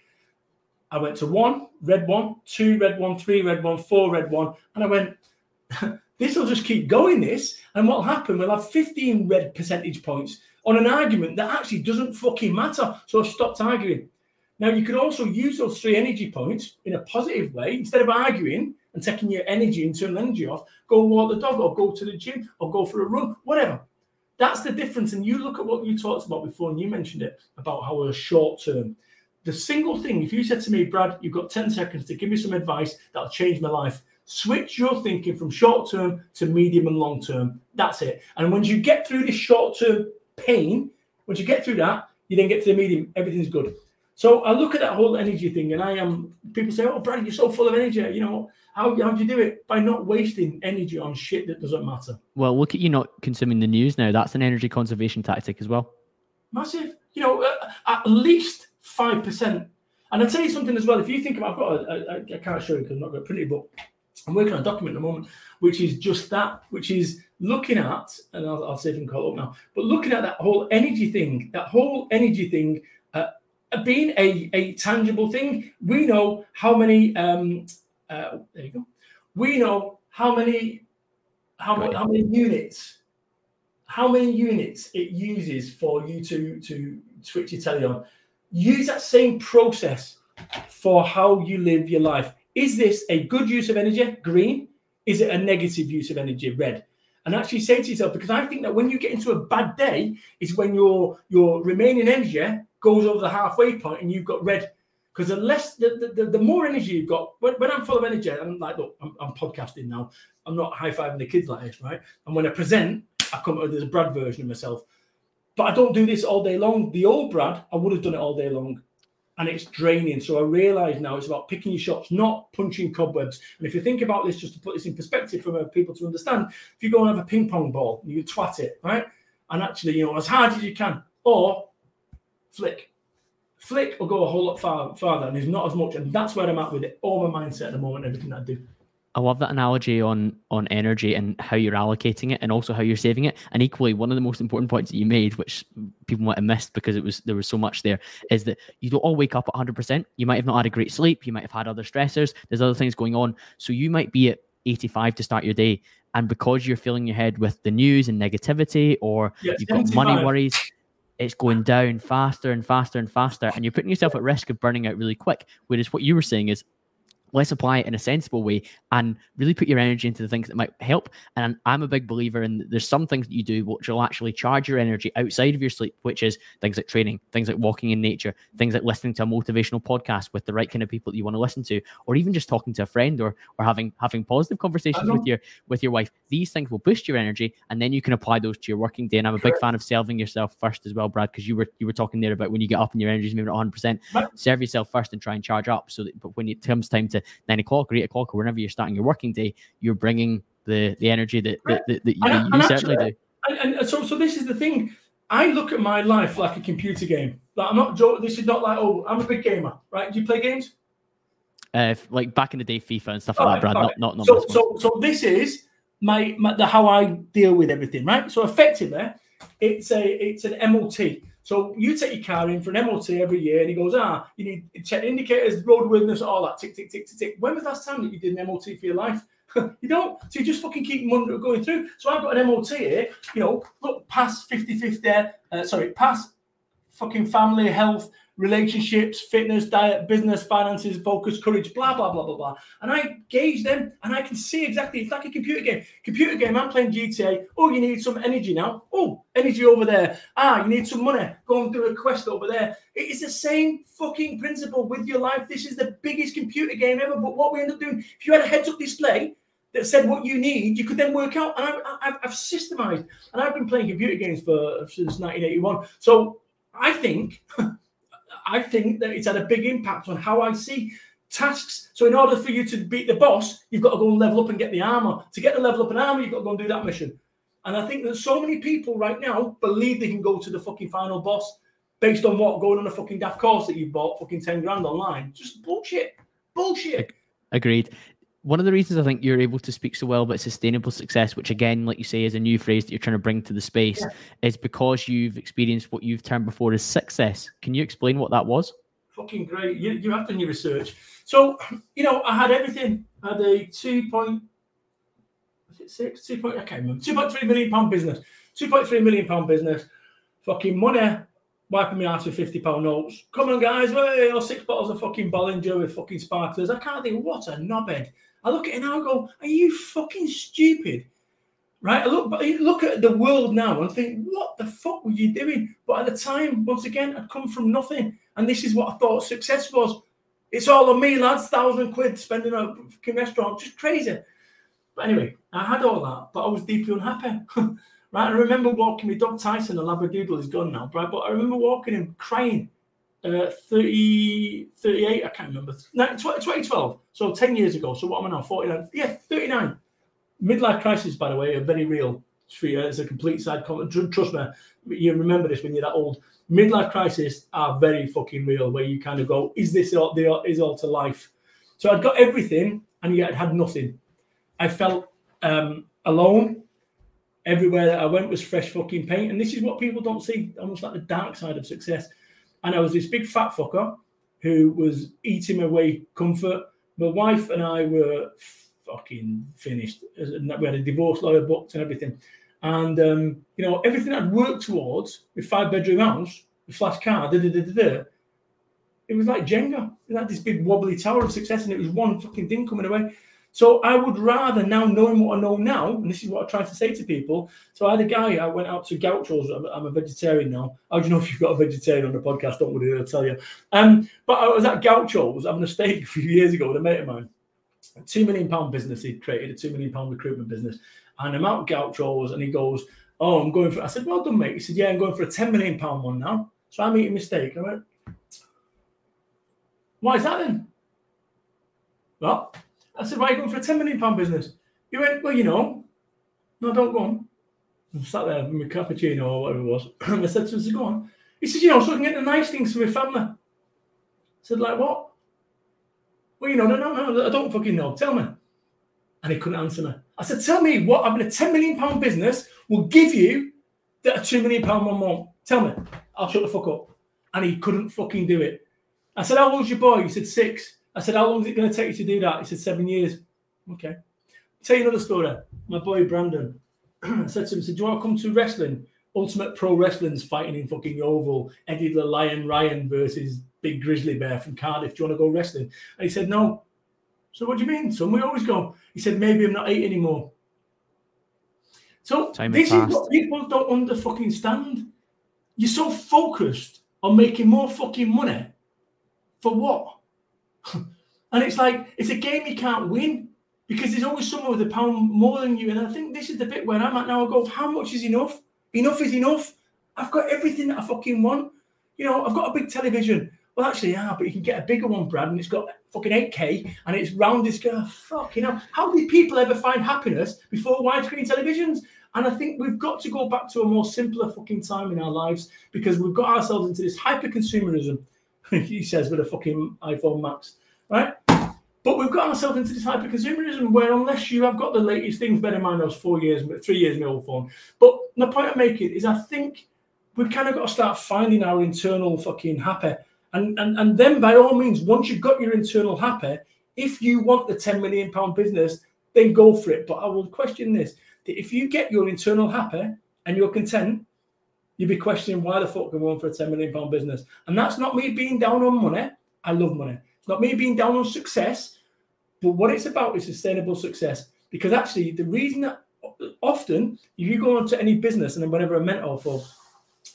I went to one, red one, two, red one, three, red one, four, red one, and I went, this will just keep going. This, and what'll happen? We'll have 15 red percentage points on an argument that actually doesn't fucking matter. So I stopped arguing. Now, you can also use those three energy points in a positive way. Instead of arguing and taking your energy, internal energy off, go walk the dog or go to the gym or go for a run, whatever. That's the difference. And you look at what you talked about before, and you mentioned it about how we're short term. The single thing, if you said to me, Brad, you've got 10 seconds to give me some advice that'll change my life, switch your thinking from short term to medium and long term. That's it. And once you get through this short term pain, once you get through that, you then get to the medium, everything's good. So I look at that whole energy thing, and I am. People say, "Oh, Brad, you're so full of energy." You know, how how do you do it? By not wasting energy on shit that doesn't matter. Well, look at you not consuming the news now. That's an energy conservation tactic as well. Massive. You know, uh, at least five percent. And I'll tell you something as well. If you think about, I've got, a, a, I can't show you because I'm not going to print it, but I'm working on a document at the moment, which is just that, which is looking at, and I'll, I'll see if I can call it up now, but looking at that whole energy thing, that whole energy thing being a, a tangible thing, we know how many. Um, uh, there you go. We know how many, how, right. how many units, how many units it uses for you to to switch your telly on. Use that same process for how you live your life. Is this a good use of energy? Green. Is it a negative use of energy? Red. and actually say to yourself, because I think that when you get into a bad day, is when your your remaining energy goes over the halfway point and you've got red. Because the less, the, the, the more energy you've got, when, when I'm full of energy, I'm like, look, I'm, I'm podcasting now. I'm not high fiving the kids like this, right? And when I present, I come with a Brad version of myself. But I don't do this all day long. The old Brad, I would have done it all day long and it's draining. So I realize now it's about picking your shots, not punching cobwebs. And if you think about this, just to put this in perspective for people to understand, if you go and have a ping pong ball, you twat it, right? And actually, you know, as hard as you can, or flick. Flick will go a whole lot far, farther, and there's not as much. And that's where I'm at with it. All my mindset at the moment, everything that I do. I love that analogy on on energy and how you're allocating it and also how you're saving it. And equally, one of the most important points that you made, which people might have missed because it was there was so much there, is that you don't all wake up at 100%. You might have not had a great sleep. You might have had other stressors. There's other things going on. So you might be at 85 to start your day, and because you're filling your head with the news and negativity, or yeah, you've got money worries. It's going down faster and faster and faster, and you're putting yourself at risk of burning out really quick. Whereas what you were saying is, let's apply it in a sensible way and really put your energy into the things that might help. And I'm a big believer in there's some things that you do which will actually charge your energy outside of your sleep, which is things like training, things like walking in nature, things like listening to a motivational podcast with the right kind of people that you want to listen to, or even just talking to a friend or or having having positive conversations with your with your wife. These things will boost your energy and then you can apply those to your working day. And I'm a big fan of serving yourself first as well, Brad, because you were you were talking there about when you get up and your energy energy's maybe not 100 percent serve yourself first and try and charge up so that but when it comes time to nine o'clock or eight o'clock or whenever you're starting your working day, you're bringing the the energy that that, that, that you, and, you certainly do. And, and, so, so this is the thing. I look at my life like a computer game. Like I'm not joking. This is not like oh, I'm a big gamer, right? Do you play games? Uh, like back in the day, FIFA and stuff like right, that, Brad. Right. Not, not, not so, so, so this is my, my the how I deal with everything, right? So effectively, it's a it's an MOT. So you take your car in for an MOT every year, and he goes, ah, you need to check indicators, roadworthiness, all that, tick, tick, tick, tick, tick. When was the last time that you did an MOT for your life? you don't. So you just fucking keep going through. So I've got an MOT here, you know, look, past 50 50, uh, sorry, past fucking family, health, relationships, fitness, diet, business, finances, focus, courage, blah, blah, blah, blah, blah. And I gauge them and I can see exactly, it's like a computer game. Computer game, I'm playing GTA. Oh, you need some energy now. Oh, energy over there. Ah, you need some money. Go and do a quest over there. It is the same fucking principle with your life. This is the biggest computer game ever. But what we end up doing, if you had a heads up display, that said what you need, you could then work out. And I've, I've systemized, and I've been playing computer games for since 1981. So I think I think that it's had a big impact on how I see tasks. So in order for you to beat the boss, you've got to go and level up and get the armor. To get the level up and armor, you've got to go and do that mission. And I think that so many people right now believe they can go to the fucking final boss based on what going on a fucking daft course that you bought fucking 10 grand online. Just bullshit. Bullshit. Agreed one of the reasons I think you're able to speak so well about sustainable success, which again, like you say, is a new phrase that you're trying to bring to the space, yeah. is because you've experienced what you've termed before as success. Can you explain what that was? Fucking great. You, you have done your research. So, you know, I had everything. I had a two point, was it six? Two point, I can't remember. 2.3 million pound business. 2.3 million pound business. Fucking money wiping me out with 50 pound notes. Come on, guys, hey, or six bottles of fucking Bollinger with fucking sparklers. I can't think, what a knobhead. I look at it now and go, are you fucking stupid? Right? I look, look at the world now and think, what the fuck were you doing? But at the time, once again, I'd come from nothing. And this is what I thought success was. It's all on me, lads. Thousand quid spending on a fucking restaurant. Just crazy. But anyway, I had all that, but I was deeply unhappy. right? I remember walking with dog Tyson, the Labradoodle is gone now, right? But I remember walking him crying uh, 30, 38, I can't remember. No, 2012, so 10 years ago. So what am I now? 49? Yeah, 39. Midlife crisis, by the way, are very real. It's a complete side comment. Trust me, you remember this when you're that old. Midlife crisis are very fucking real, where you kind of go, is this all, the, is all to life? So I'd got everything and yet I had nothing. I felt um, alone. Everywhere that I went was fresh fucking paint. And this is what people don't see, almost like the dark side of success and I was this big fat fucker who was eating away comfort. My wife and I were fucking finished. We had a divorce lawyer booked and everything. And um, you know, everything I'd worked towards with five bedroom house, the flash car, da, da, da, da, da, it was like Jenga. It had this big wobbly tower of success, and it was one fucking thing coming away. So I would rather now knowing what I know now, and this is what I try to say to people. So I had a guy, I went out to Gauchos. I'm, a vegetarian now. How do you know if you've got a vegetarian on the podcast? Don't worry, I'll tell you. Um, but I was at Gauchos having a steak a few years ago with a mate of mine. A two million pound business he created, a two million pound recruitment business. And I'm out Gauchos and he goes, Oh, I'm going for I said, Well done, mate. He said, Yeah, I'm going for a 10 million pound one now. So I'm eating my steak. I went, Why is that then? Well, I said, why are you going for a 10 million pound business? He went, well, you know, no, don't go on. I sat there with my cappuccino or whatever it was. I said to him, go on. He said, you know, so I can get the nice things for my family. I said, like what? Well, you know, no, no, no, I don't fucking know. Tell me. And he couldn't answer me. I said, tell me what having a 10 million pound business will give you that a 2 million pound one won't. Tell me. I'll shut the fuck up. And he couldn't fucking do it. I said, how old's your boy? He said, six. I said, How long is it going to take you to do that? He said, Seven years. Okay. I'll tell you another story. My boy Brandon I said to him, said, Do you want to come to wrestling? Ultimate Pro Wrestling's fighting in fucking Yeovil. Eddie the Lion Ryan versus Big Grizzly Bear from Cardiff. Do you want to go wrestling? And he said, No. So what do you mean, son? We always go. He said, Maybe I'm not eight anymore. So Time this is what people don't under fucking stand. You're so focused on making more fucking money for what? and it's like it's a game you can't win because there's always someone with a pound more than you. And I think this is the bit where I'm at now. I go, how much is enough? Enough is enough. I've got everything that I fucking want. You know, I've got a big television. Well, actually, yeah, but you can get a bigger one, Brad, and it's got fucking 8K and it's round this girl. Fuck, you know, how did people ever find happiness before widescreen televisions? And I think we've got to go back to a more simpler fucking time in our lives because we've got ourselves into this hyper consumerism he says with a fucking iPhone Max, right? But we've got ourselves into this hyper consumerism where unless you have got the latest things, bear in mind I was four years, three years my old phone. But the point I'm making is I think we've kind of got to start finding our internal fucking happy. And, and and then by all means, once you've got your internal happy, if you want the 10 million pound business, then go for it. But I will question this that if you get your internal happy and you're content, you'd be questioning why the fuck I going for a 10 million pound business? And that's not me being down on money. I love money. It's not me being down on success, but what it's about is sustainable success. Because actually, the reason that often if you go into any business, and then whenever I'm mentor for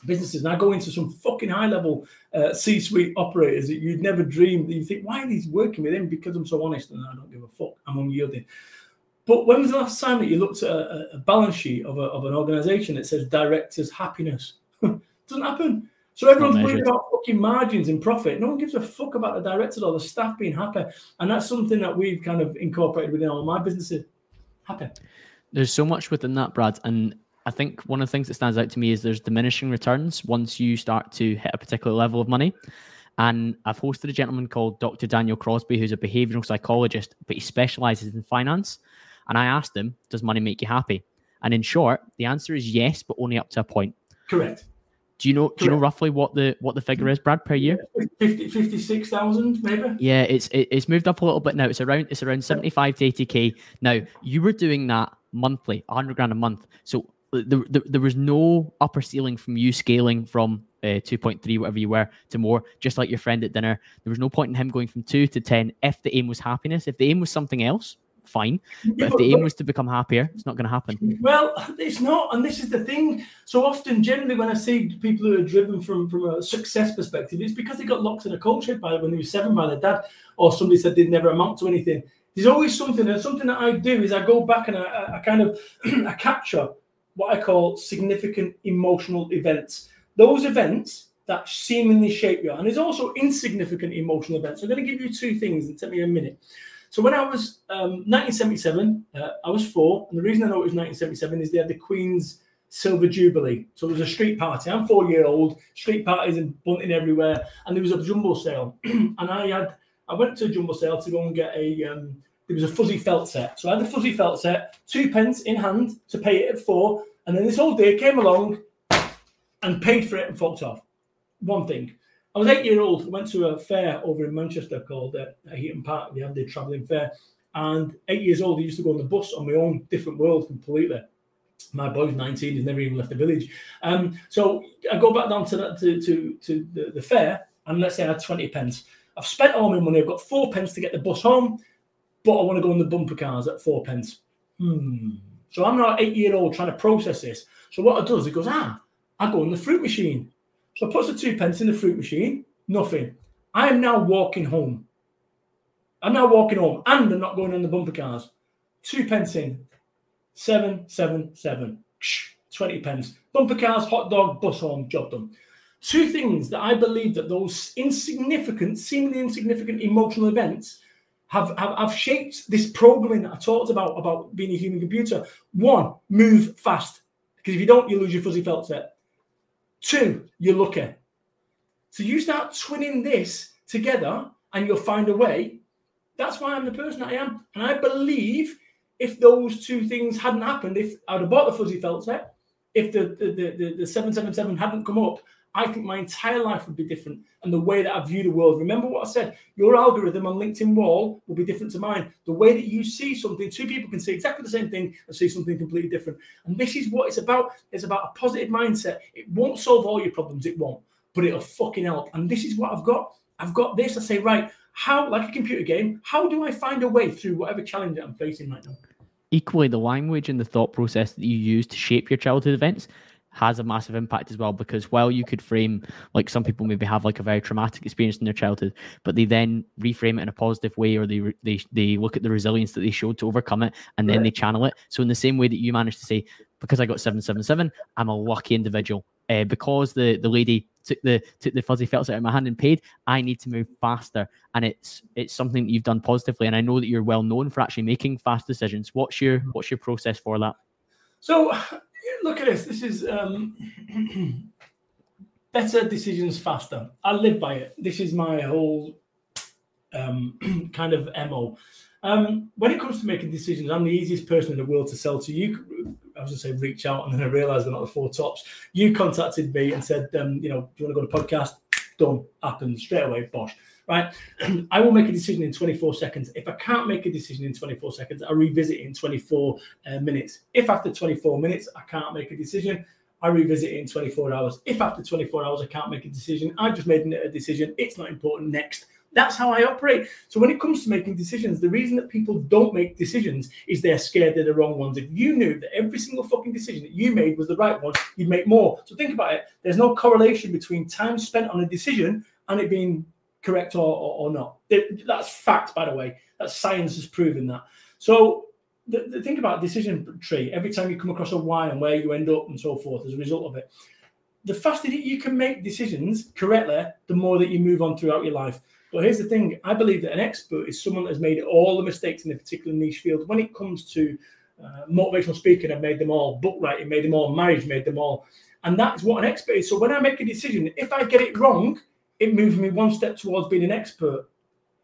businesses, and I go into some fucking high level uh, C suite operators that you'd never dream, that you think, why are these working with him? Because I'm so honest and I don't give a fuck. I'm unyielding. But when was the last time that you looked at a, a balance sheet of, a, of an organization that says directors' happiness? Doesn't happen. So everyone's worried about fucking margins and profit. No one gives a fuck about the directors or the staff being happy. And that's something that we've kind of incorporated within all my businesses. Happy. There's so much within that, Brad. And I think one of the things that stands out to me is there's diminishing returns once you start to hit a particular level of money. And I've hosted a gentleman called Dr. Daniel Crosby, who's a behavioral psychologist, but he specializes in finance. And I asked him, Does money make you happy? And in short, the answer is yes, but only up to a point. Correct. Do you know? Do you know roughly what the what the figure is, Brad, per year? 50, 56,000 maybe. Yeah, it's it, it's moved up a little bit now. It's around it's around seventy five to eighty k. Now you were doing that monthly, hundred grand a month. So there, there, there was no upper ceiling from you scaling from uh, 2.3 whatever you were to more just like your friend at dinner there was no point in him going from 2 to 10 if the aim was happiness if the aim was something else fine. But if the aim was to become happier, it's not going to happen. Well, it's not, and this is the thing. So often, generally, when I see people who are driven from from a success perspective, it's because they got locked in a culture by when they were seven by their dad, or somebody said they'd never amount to anything. There's always something, and something that I do is I go back and I, I kind of I capture what I call significant emotional events. Those events that seemingly shape you, and there's also insignificant emotional events. So I'm going to give you two things. and take me a minute. So when I was um, 1977, uh, I was four, and the reason I know it was 1977 is they had the Queen's Silver Jubilee. So it was a street party. I'm four year old, street parties and bunting everywhere, and there was a jumbo sale, and I had I went to a jumbo sale to go and get a um, there was a fuzzy felt set. So I had the fuzzy felt set, two pence in hand to pay it at four, and then this old day came along and paid for it and fucked off. One thing. I was eight year old. I went to a fair over in Manchester called uh, Heaton Park. They have the travelling fair. And eight years old, I used to go on the bus on my own different world completely. My boy's 19, he's never even left the village. Um, so I go back down to, that, to, to, to the, the fair, and let's say I had 20 pence. I've spent all my money, I've got four pence to get the bus home. but I want to go on the bumper cars at four pence. Hmm. So I'm not eight year old trying to process this. So what I do is it goes, ah, I go on the fruit machine. So I put the two pence in the fruit machine, nothing. I am now walking home. I'm now walking home and I'm not going on the bumper cars. Two pence in, seven, seven, seven, 20 pence. Bumper cars, hot dog, bus home, job done. Two things that I believe that those insignificant, seemingly insignificant emotional events have, have, have shaped this programming that I talked about, about being a human computer. One, move fast. Because if you don't, you lose your fuzzy felt set. Two, you're lucky. So you start twinning this together and you'll find a way. That's why I'm the person I am. And I believe if those two things hadn't happened, if I'd have bought the fuzzy felt set, if the, the, the, the 777 hadn't come up, I think my entire life would be different and the way that I view the world. Remember what I said your algorithm on LinkedIn wall will be different to mine. The way that you see something, two people can see exactly the same thing and see something completely different. And this is what it's about. It's about a positive mindset. It won't solve all your problems, it won't, but it'll fucking help. And this is what I've got. I've got this. I say, right, how, like a computer game, how do I find a way through whatever challenge that I'm facing right now? Equally, the language and the thought process that you use to shape your childhood events has a massive impact as well because while you could frame like some people maybe have like a very traumatic experience in their childhood but they then reframe it in a positive way or they they, they look at the resilience that they showed to overcome it and then right. they channel it. So in the same way that you managed to say because i got 777 i'm a lucky individual. Uh, because the the lady took the took the fuzzy felts out of my hand and paid i need to move faster. And it's it's something that you've done positively and i know that you're well known for actually making fast decisions. What's your what's your process for that? So look at this. This is um, better decisions faster. I live by it. This is my whole um, kind of mo. Um, when it comes to making decisions, I'm the easiest person in the world to sell to. You, I was going to say reach out, and then I realised they're not the four tops. You contacted me and said, um, you know, do you want to go to podcast? Done, happened straight away. Bosh right? I will make a decision in 24 seconds. If I can't make a decision in 24 seconds, I revisit it in 24 uh, minutes. If after 24 minutes I can't make a decision, I revisit it in 24 hours. If after 24 hours I can't make a decision, I've just made a decision. It's not important. Next. That's how I operate. So when it comes to making decisions, the reason that people don't make decisions is they're scared they're the wrong ones. If you knew that every single fucking decision that you made was the right one, you'd make more. So think about it. There's no correlation between time spent on a decision and it being correct or, or, or not. It, that's fact, by the way. That science has proven that. So the, the thing about decision tree, every time you come across a why and where you end up and so forth as a result of it, the faster that you can make decisions correctly, the more that you move on throughout your life. But here's the thing: I believe that an expert is someone that has made all the mistakes in a particular niche field. When it comes to uh, motivational speaking, I've made them all. Book writing, made them all. Marriage, made them all. And that's what an expert is. So when I make a decision, if I get it wrong, it moves me one step towards being an expert.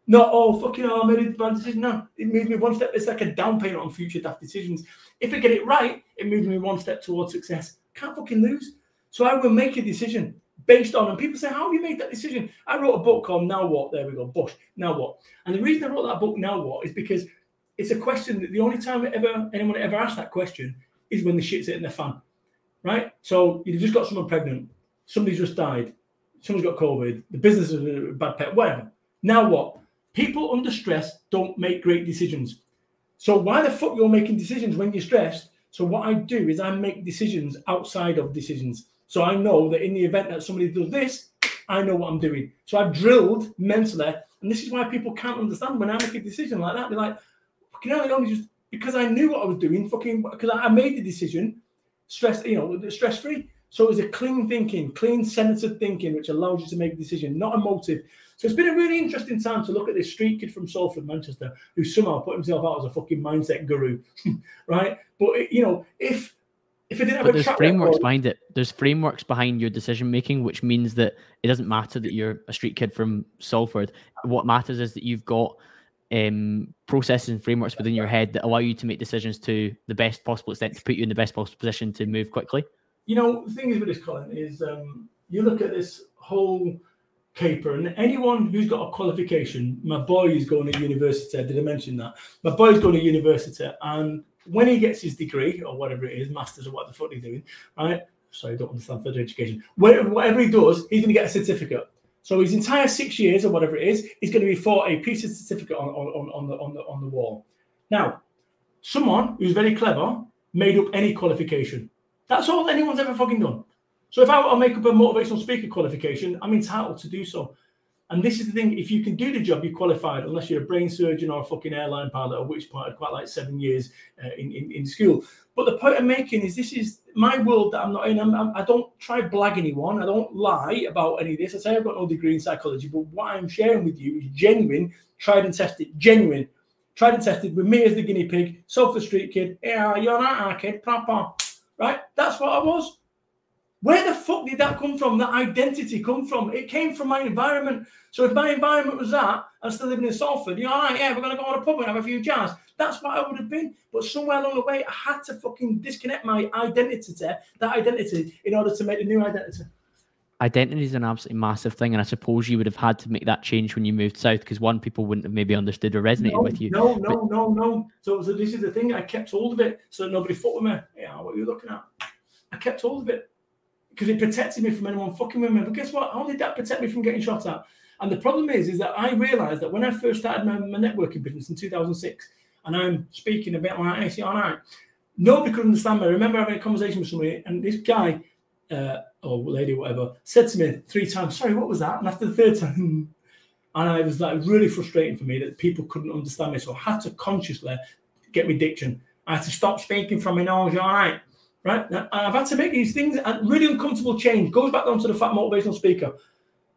Not oh fucking hell, I made a bad decision. No, it moves me one step. It's like a down payment on future daft decisions. If I get it right, it moves me one step towards success. Can't fucking lose. So I will make a decision based on. And people say, "How have you made that decision?" I wrote a book called "Now What." There we go. Bush. Now what? And the reason I wrote that book, "Now What," is because it's a question that the only time ever anyone ever asked that question is when the shit's hitting the fan, right? So you've just got someone pregnant, somebody's just died, someone's got COVID, the business is a bad pet, whatever. Now what? People under stress don't make great decisions. So why the fuck you're making decisions when you're stressed? So what I do is I make decisions outside of decisions. So I know that in the event that somebody does this, I know what I'm doing. So I've drilled mentally, and this is why people can't understand when I make a decision like that. They're like, fucking hell, only just because I knew what I was doing, fucking because I made the decision, stress, you know, stress free. So it was a clean thinking, clean centered thinking, which allows you to make a decision, not emotive. So it's been a really interesting time to look at this street kid from Salford, Manchester, who somehow put himself out as a fucking mindset guru, right? But you know, if if it didn't have but there's frameworks record, behind it. There's frameworks behind your decision making, which means that it doesn't matter that you're a street kid from Salford. What matters is that you've got um, processes and frameworks within your head that allow you to make decisions to the best possible extent to put you in the best possible position to move quickly you know, the thing is with this, Colin, is um, you look at this whole caper, and anyone who's got a qualification, my boy is going to university. Did I mention that? My boy's going to university, and when he gets his degree or whatever it is, masters or what the fuck he's doing, right? Sorry, I don't understand further education. Whatever, he does, he's going to get a certificate. So his entire six years or whatever it is, is going to be for a piece of certificate on, on, on, the, on, the, on the wall. Now, someone who's very clever made up any qualification. That's all anyone's ever fucking done. So if I, I'll make up a motivational speaker qualification, I'm entitled to do so. And this is the thing: if you can do the job, you're qualified, unless you're a brain surgeon or a fucking airline pilot, at which point I'd quite like seven years uh, in, in, in school. But the point I'm making is this is my world that I'm not in. I'm, I'm, I do not try blag anyone. I don't lie about any of this. I say I've got no degree in psychology, but what I'm sharing with you is genuine, tried and tested, genuine, tried and tested with me as the guinea pig, the street kid. Yeah, you're not a kid, proper. Right? That's what I was. Where the fuck did that come from? That identity come from? It came from my environment. So if my environment was that, I'm still living in Salford, you're all right, yeah, we're to go on a pub and have a few jars. That's what I would have been. But somewhere along the way, I had to fucking disconnect my identity, that identity, in order to make a new identity. Identity is an absolutely massive thing, and I suppose you would have had to make that change when you moved south because one, people wouldn't have maybe understood or resonated no, with you. No, no, but... no, no. So, so this is the thing. I kept hold of it so nobody fought with me. Yeah, what are you looking at? I kept hold of it because it protected me from anyone fucking with me. But guess what? How did that protect me from getting shot at? And the problem is, is that I realized that when I first started my, my networking business in 2006, and I'm speaking a bit like AC all right, nobody could understand me. I remember having a conversation with somebody, and this guy, uh, or lady, whatever, said to me three times, Sorry, what was that? And after the third time, and I was like really frustrating for me that people couldn't understand me. So I had to consciously get my diction. I had to stop speaking from my nose, all right right? I've had to make these things really uncomfortable change. Goes back down to the fat motivational speaker.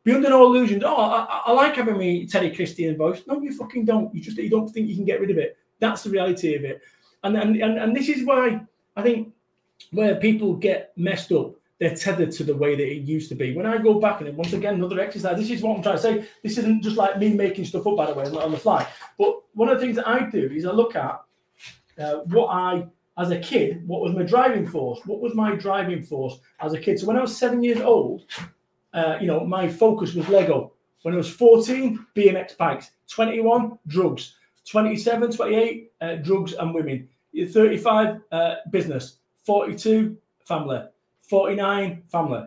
Be under no illusions. Oh, I, I like having me Terry Christian voice. No, you fucking don't. You just you don't think you can get rid of it. That's the reality of it. And and and, and this is why I think where people get messed up they're tethered to the way that it used to be. When I go back and once again another exercise, this is what I'm trying to say. This isn't just like me making stuff up by the way, on the fly. But one of the things that I do is I look at uh, what I as a kid, what was my driving force? What was my driving force as a kid? So when I was seven years old, uh, you know, my focus was Lego. When I was 14, BMX bikes. 21, drugs. 27, 28, uh, drugs and women. 35, uh, business. 42, family. 49, family.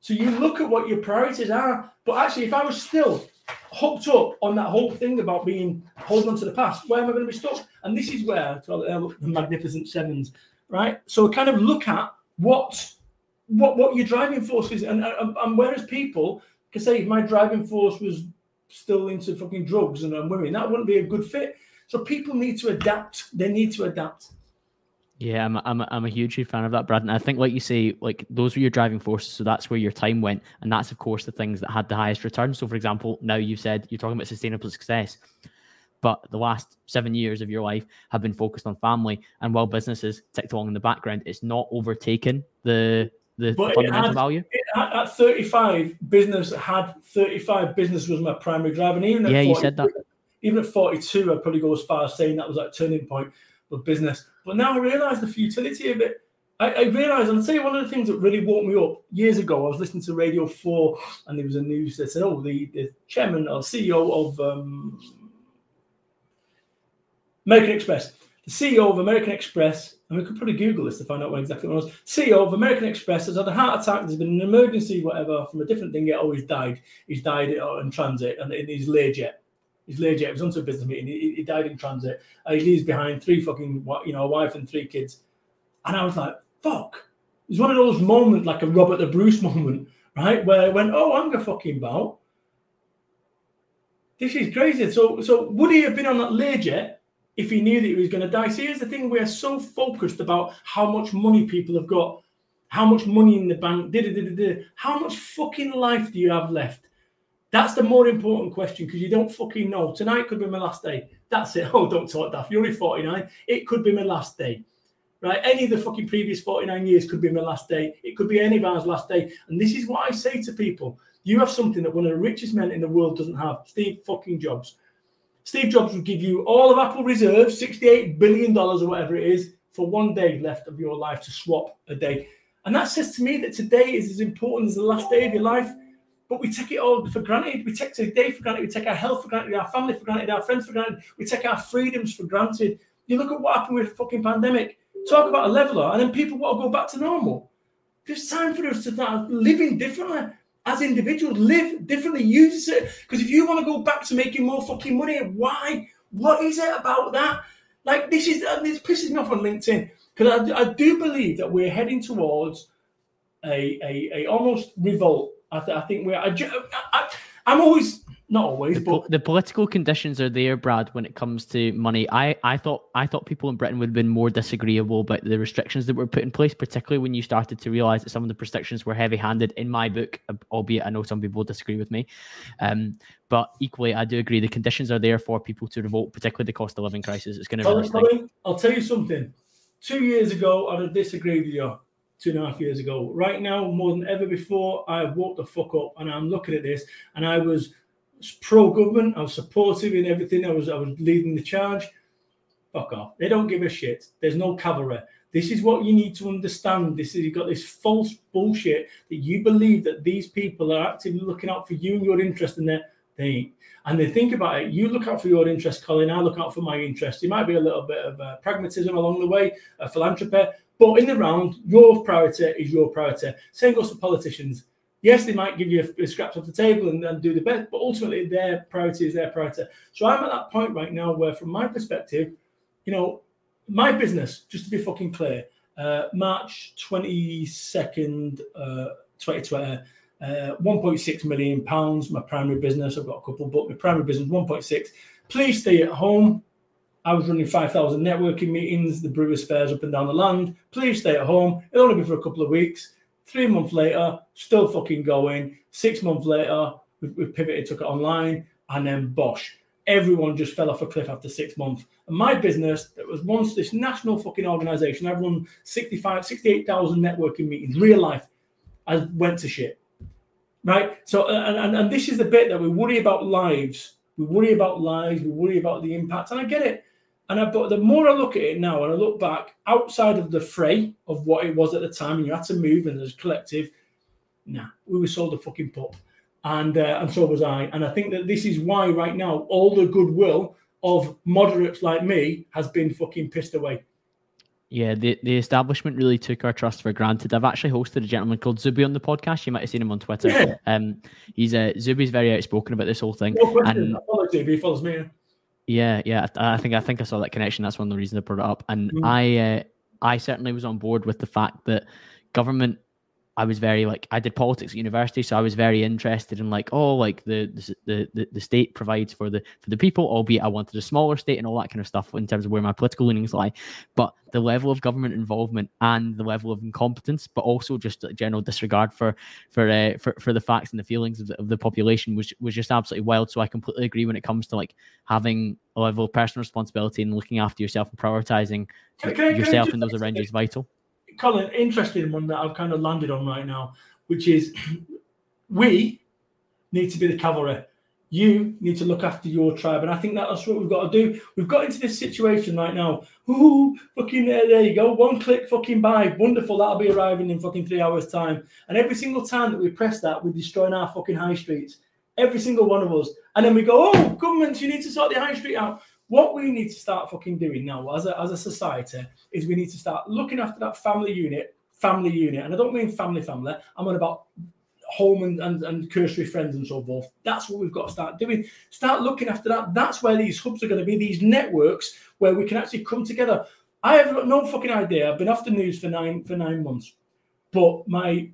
So you look at what your priorities are. But actually, if I was still hooked up on that whole thing about being holding on to the past. Where am I going to be stuck? And this is where uh, the magnificent sevens, right? So kind of look at what what what your driving force is, and and, and whereas people can say if my driving force was still into fucking drugs and, women, that wouldn't be a good fit. So people need to adapt. They need to adapt. Yeah, I'm I'm I'm a huge fan of that, Brad. And I think, like you say, like those were your driving forces. So that's where your time went. And that's, of course, the things that had the highest return. So, for example, now you said you're talking about sustainable success, but the last seven years of your life have been focused on family. And while businesses ticked along in the background, it's not overtaken the the but fundamental had, value. Had, at 35, business had 35 business was my primary drive. And even yeah, 40, you said that. Even at 42, I'd probably go as far as saying that was like turning point of business. But now I realise the futility of it. I, I realised, I'll tell you one of the things that really woke me up years ago. I was listening to Radio 4 and there was a news that said, oh, the, the chairman or CEO of um, American Express, the CEO of American Express, and we could probably Google this to find out what exactly it was. CEO of American Express has had a heart attack. There's been an emergency, whatever, from a different thing. Yet, oh, he's died. He's died in transit and in his Learjet. He's legit. He was onto a business meeting. He, he died in transit. Uh, he leaves behind three fucking, you know, a wife and three kids. And I was like, fuck. It's one of those moments, like a Robert the Bruce moment, right? Where I went, oh, I'm gonna fucking bow. This is crazy. So, so would he have been on that Learjet if he knew that he was going to die? See, here's the thing: we are so focused about how much money people have got, how much money in the bank, how much fucking life do you have left? That's the more important question because you don't fucking know. Tonight could be my last day. That's it. Oh, don't talk daft. You're only 49. It could be my last day. Right? Any of the fucking previous 49 years could be my last day. It could be any of ours last day. And this is what I say to people. You have something that one of the richest men in the world doesn't have. Steve fucking Jobs. Steve Jobs would give you all of Apple reserves, $68 billion or whatever it is, for one day left of your life to swap a day. And that says to me that today is as important as the last day of your life but we take it all for granted. We take today for granted. We take our health for granted, our family for granted, our friends for granted. We take our freedoms for granted. You look at what happened with the fucking pandemic. Talk about a leveler, and then people want to go back to normal. There's time for us to start living differently. As individuals live differently, use it. Because if you want to go back to making more fucking money, why? What is it about that? Like this is uh, this pisses me off on LinkedIn because I, I, do believe that we're heading towards a a, a almost revolt. I, th- I think we're. I, I, I'm always not always, the, but the political conditions are there, Brad. When it comes to money, I, I thought I thought people in Britain would have been more disagreeable about the restrictions that were put in place, particularly when you started to realise that some of the restrictions were heavy-handed. In my book, albeit I know some people disagree with me, um, but equally I do agree the conditions are there for people to revolt, particularly the cost of living crisis. It's going to. I'll, I'll tell you something. Two years ago, I'd have disagreed with you two and a half years ago. Right now, more than ever before, I've woke the fuck up and I'm looking at this and I was pro government. I was supportive in everything. I was I was leading the charge. Fuck off. They don't give a shit. There's no cavalry. This is what you need to understand. This is you've got this false bullshit that you believe that these people are actively looking out for you and your interest in their they. And they think about it. You look out for your interest, Colin. I look out for my interest. It might be a little bit of uh, pragmatism along the way, a philanthropy, but in the round, your priority is your priority. Same goes for politicians yes, they might give you a, a scraps off the table and, do the best, but ultimately their priority is their priority. So I'm at that point right now where, from my perspective, you know, my business, just to be fucking clear, uh, March 22nd, uh, 2020, uh, 1.6 million pounds, my primary business. I've got a couple, but my primary business, 1.6. Please stay at home. I was running 5,000 networking meetings, the Brewers Fayres up and down the land. Please stay at home. It'll only be for a couple of weeks. Three months later, still fucking going. Six months later, we, we pivoted, took it online, and then Bosch. Everyone just fell off a cliff after six months. And my business, that was once this national fucking organization, I've run 65, 68,000 networking meetings, real life, I went to shit. Right? So, and, and, and this is the bit that we worry about lives. We worry about lives, we worry about the impact. And I get it. And I, but the more I look at it now and I look back outside of the fray of what it was at the time, and you had to move and as collective, nah, we were sold a fucking pup. And uh, and so was I. And I think that this is why right now all the goodwill of moderates like me has been fucking pissed away. Yeah, the, the establishment really took our trust for granted. I've actually hosted a gentleman called Zuby on the podcast. You might have seen him on Twitter. Yeah. Um, he's uh, Zuby's very outspoken about this whole thing. No and, Zuby, he follows me. Yeah, yeah. I, I, think I think I saw that connection. That's one of the reasons I brought it up. And mm. I uh, I certainly was on board with the fact that government I was very like I did politics at university, so I was very interested in like oh like the the the, the state provides for the for the people, albeit I wanted a smaller state and all that kind of stuff in terms of where my political leanings lie. But the level of government involvement and the level of incompetence, but also just a general disregard for for uh, for for the facts and the feelings of the, of the population was was just absolutely wild. So I completely agree when it comes to like having a level of personal responsibility and looking after yourself and prioritizing can, can yourself in those around you is vital. Colin, interesting one that I've kind of landed on right now, which is we need to be the cavalry. You need to look after your tribe, and I think that's what we've got to do. We've got into this situation right now. Ooh, fucking there, there you go. One click, fucking buy. Wonderful. That'll be arriving in fucking three hours' time. And every single time that we press that, we're destroying our fucking high streets. Every single one of us. And then we go, oh, governments, you need to sort the high street out. What we need to start fucking doing now as a, as a society is we need to start looking after that family unit, family unit. And I don't mean family, family. I'm on about home and, and, and cursory friends and so forth. That's what we've got to start doing. Start looking after that. That's where these hubs are going to be, these networks where we can actually come together. I have no fucking idea. I've been off the news for nine for nine months. But my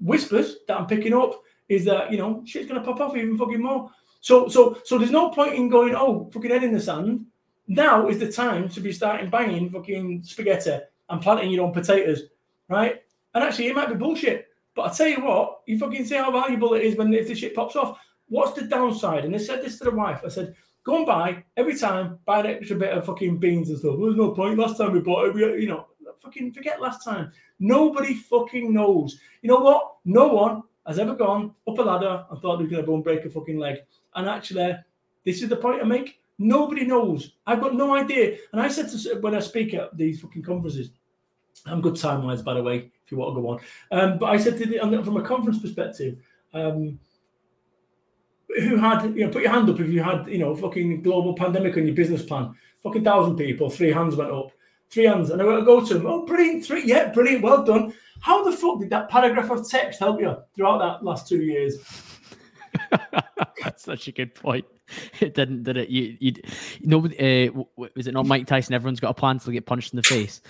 whispers that I'm picking up is that, you know, shit's gonna pop off even fucking more. So, so, so there's no point in going, oh, fucking head in the sand. Now is the time to be starting banging fucking spaghetti and planting your own potatoes, right? And actually, it might be bullshit, but I tell you what, you fucking see how valuable it is when if the shit pops off. What's the downside? And I said this to the wife. I said, go and buy every time, buy an extra bit of fucking beans and stuff. There's no point. Last time we bought it, we, you know, fucking forget last time. Nobody fucking knows. You know what? No one has ever gone up a ladder and thought they were going to go and break a fucking leg. And actually, this is the point I make. Nobody knows. I've got no idea. And I said to when I speak at these fucking conferences, I'm good time wise, by the way, if you want to go on. Um, but I said to the, from a conference perspective, um, who had you know put your hand up if you had you know fucking global pandemic on your business plan. Fucking thousand people, three hands went up. three hands. And I went to go to them. oh, brilliant, three, yeah, brilliant, well done. How the fuck did that paragraph of text help you throughout that last two years? That's such a good point. It didn't, did it? You, you, nobody. Uh, was it not Mike Tyson? Everyone's got a plan to get punched in the face.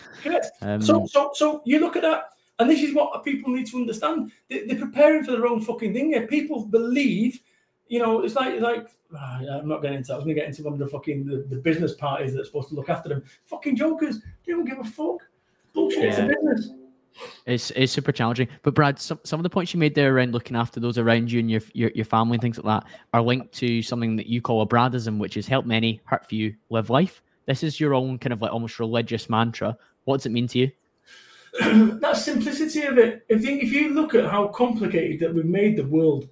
Um, so, so, so you look at that, and this is what people need to understand. They, are preparing for their own fucking thing. Here. People believe, you know, it's like, like oh, I'm not getting into. That. I was going to get into one of the fucking the, the business parties that's supposed to look after them. Fucking jokers. They don't give a fuck. Bullshit. Yeah. It's a business. It's, it's super challenging. But Brad, some, some of the points you made there around looking after those around you and your, your, your family and things like that are linked to something that you call a Bradism, which is help many, hurt few, live life. This is your own kind of like almost religious mantra. What does it mean to you? that simplicity of it. If you, if you look at how complicated that we've made the world,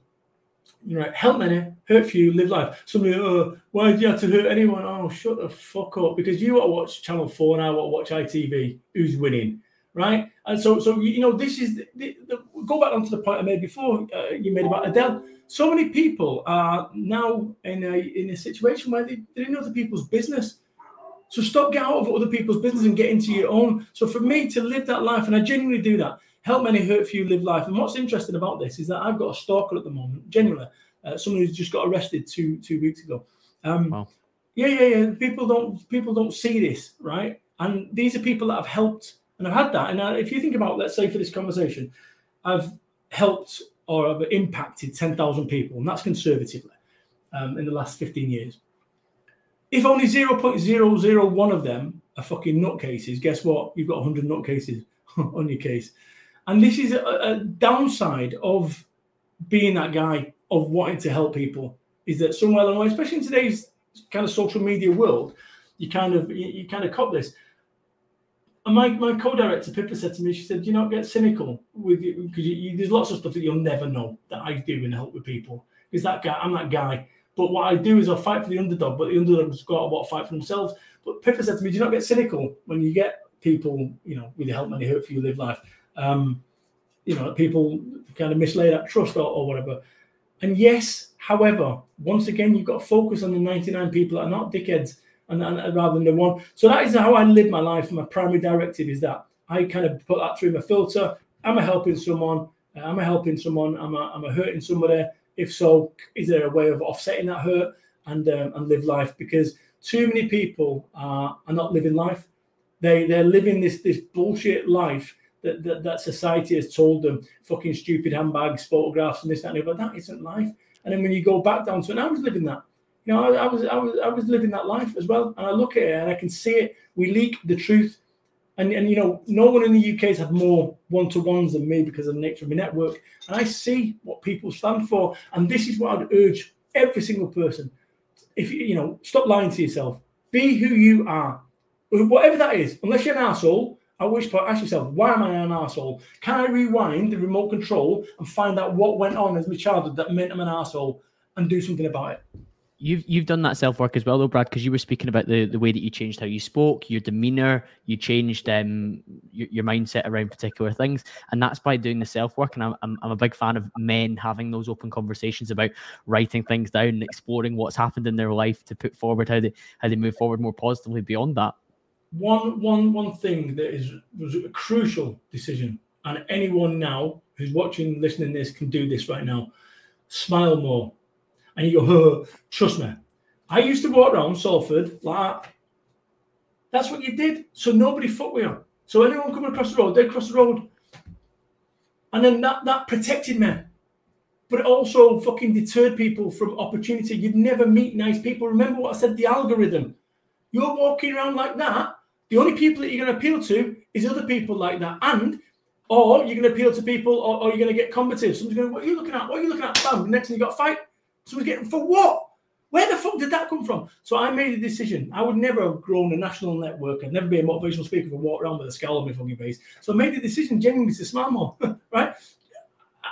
you know, help many, hurt few, live life. Somebody, oh, why did you have to hurt anyone? Oh, shut the fuck up. Because you want to watch Channel 4 and I want to watch ITV. Who's winning? Right? And so, so you know, this is the, the, the go back onto the point I made before. Uh, you made about Adele. So many people are now in a in a situation where they, they know other people's business. So stop getting out of other people's business and get into your own. So for me to live that life, and I genuinely do that, help many, hurt few, live life. And what's interesting about this is that I've got a stalker at the moment, genuinely, uh, someone who's just got arrested two two weeks ago. Um, wow. Yeah, yeah, yeah. People don't people don't see this, right? And these are people that have helped and I've had that. And uh, if you think about, let's say for this conversation, I've helped or I've impacted 10,000 people, and that's conservatively um, in the last 15 years. If only 0.001 of them are fucking nutcases, guess what? You've got 100 nutcases on your case. And this is a, a downside of being that guy, of wanting to help people, is that somewhere along the way, especially in today's kind of social media world, you kind of you, you kind of cop this and my, my co-director Pippa said to me, she said, "Do you not get cynical with you because there's lots of stuff that you'll never know that I do and help with people. Because that guy, I'm that guy. But what I do is I fight for the underdog, but the underdog's got to what fight for themselves. But Pippa said to me, "Do you not get cynical when you get people, you know, with the help money, hope for you live life? Um, you know, people kind of mislay that trust or, or whatever." And yes, however, once again, you've got to focus on the 99 people that are not dickheads and, and rather than the one. So that is how I live my life. My primary directive is that I kind of put that through my filter. Am I helping someone? Am I helping someone? Am I, am I hurting somebody? If so, is there a way of offsetting that hurt and um, and live life? Because too many people are, are not living life. They they're living this this bullshit life that, that, that society has told them. Fucking stupid handbags, photographs, and this that and the other. That isn't life. And then when you go back down to it, I was living that you know, I, I, was I was I was living that life as well, and I look at it and I can see it. We leak the truth, and and you know, no one in the UK has had more one to ones than me because of the nature of my network, and I see what people stand for, and this is what I'd urge every single person: if you you know, stop lying to yourself, be who you are, whatever that is. Unless you're an asshole, at which point ask yourself, why am I an asshole? Can I rewind the remote control and find out what went on as my childhood that meant I'm an asshole and do something about it? You've you've done that self work as well, though, Brad, because you were speaking about the, the way that you changed how you spoke, your demeanor, you changed um your, your mindset around particular things, and that's by doing the self work. And I'm, I'm I'm a big fan of men having those open conversations about writing things down and exploring what's happened in their life to put forward how they how they move forward more positively beyond that. One one one thing that is was a crucial decision, and anyone now who's watching, listening this can do this right now. Smile more and you go, oh, trust me. I used to walk around Salford like that. That's what you did. So nobody fucked with you. So anyone coming across the road, they'd cross the road. And then that, that protected me. But it also fucking deterred people from opportunity. You'd never meet nice people. Remember what I said, the algorithm. You're walking around like that. The only people that you're going to appeal to is other people like that. And or you're going to appeal to people, or, or you're going to get combative. Someone's going, What are you looking at? What are you looking at? Bam. Next thing you got fight. So we're getting for what? Where the fuck did that come from? So I made a decision. I would never have grown a national network. I'd never be a motivational speaker for walk around with a scowl on my fucking face. So I made the decision genuinely to smile more, right?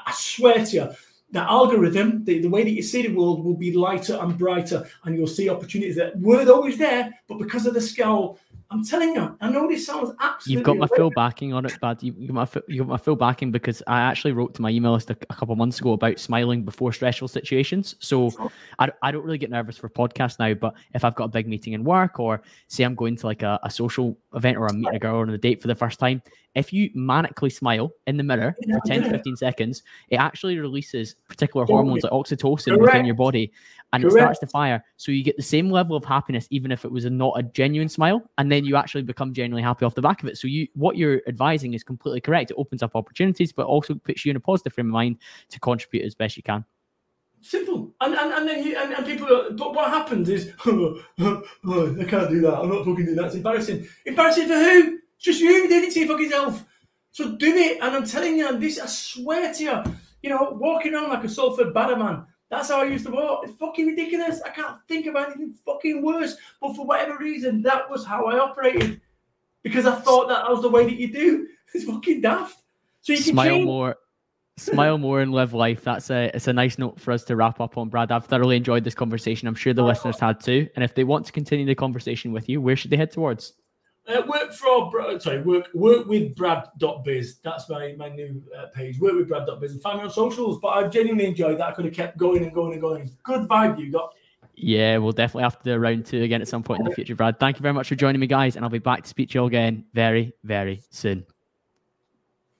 I swear to you, the algorithm, the, the way that you see the world will be lighter and brighter, and you'll see opportunities that were always there, but because of the scowl, I'm telling you, I know this sounds absolutely. You've got my full backing on it. You, you, got my, you got my full backing because I actually wrote to my email list a, a couple months ago about smiling before stressful situations. So I, I don't really get nervous for podcasts now, but if I've got a big meeting in work or say I'm going to like a, a social event or I'm meeting a girl on a date for the first time, if you manically smile in the mirror for 10 to 15 seconds, it actually releases particular hormones like oxytocin Correct. within your body and Correct. it starts to fire. So you get the same level of happiness, even if it was a, not a genuine smile, and then you actually become genuinely happy off the back of it. So you what you're advising is completely correct. It opens up opportunities, but also puts you in a positive frame of mind to contribute as best you can. Simple. And and, and then you, and, and people but what happens is oh, oh, I can't do that. I'm not fucking doing that. It's embarrassing. Embarrassing for who? It's just you who did it to your fucking self. So do it. And I'm telling you, and this, I swear to you, you know, walking on like a Salford man. That's how I used to walk. It's fucking ridiculous. I can't think of anything fucking worse. But for whatever reason, that was how I operated. Because I thought that was the way that you do. It's fucking daft. So you smile change. more. Smile more and live life. That's a it's a nice note for us to wrap up on, Brad. I've thoroughly enjoyed this conversation. I'm sure the oh. listeners had too. And if they want to continue the conversation with you, where should they head towards? Uh, work for sorry, work work with Brad.biz. That's my my new uh, page. Work with Brad.biz and find me on socials. But I've genuinely enjoyed that. I could have kept going and going and going. Good vibe you got. Yeah, we'll definitely have to do round two again at some point in the future, Brad. Thank you very much for joining me, guys, and I'll be back to speak to you all again very, very soon.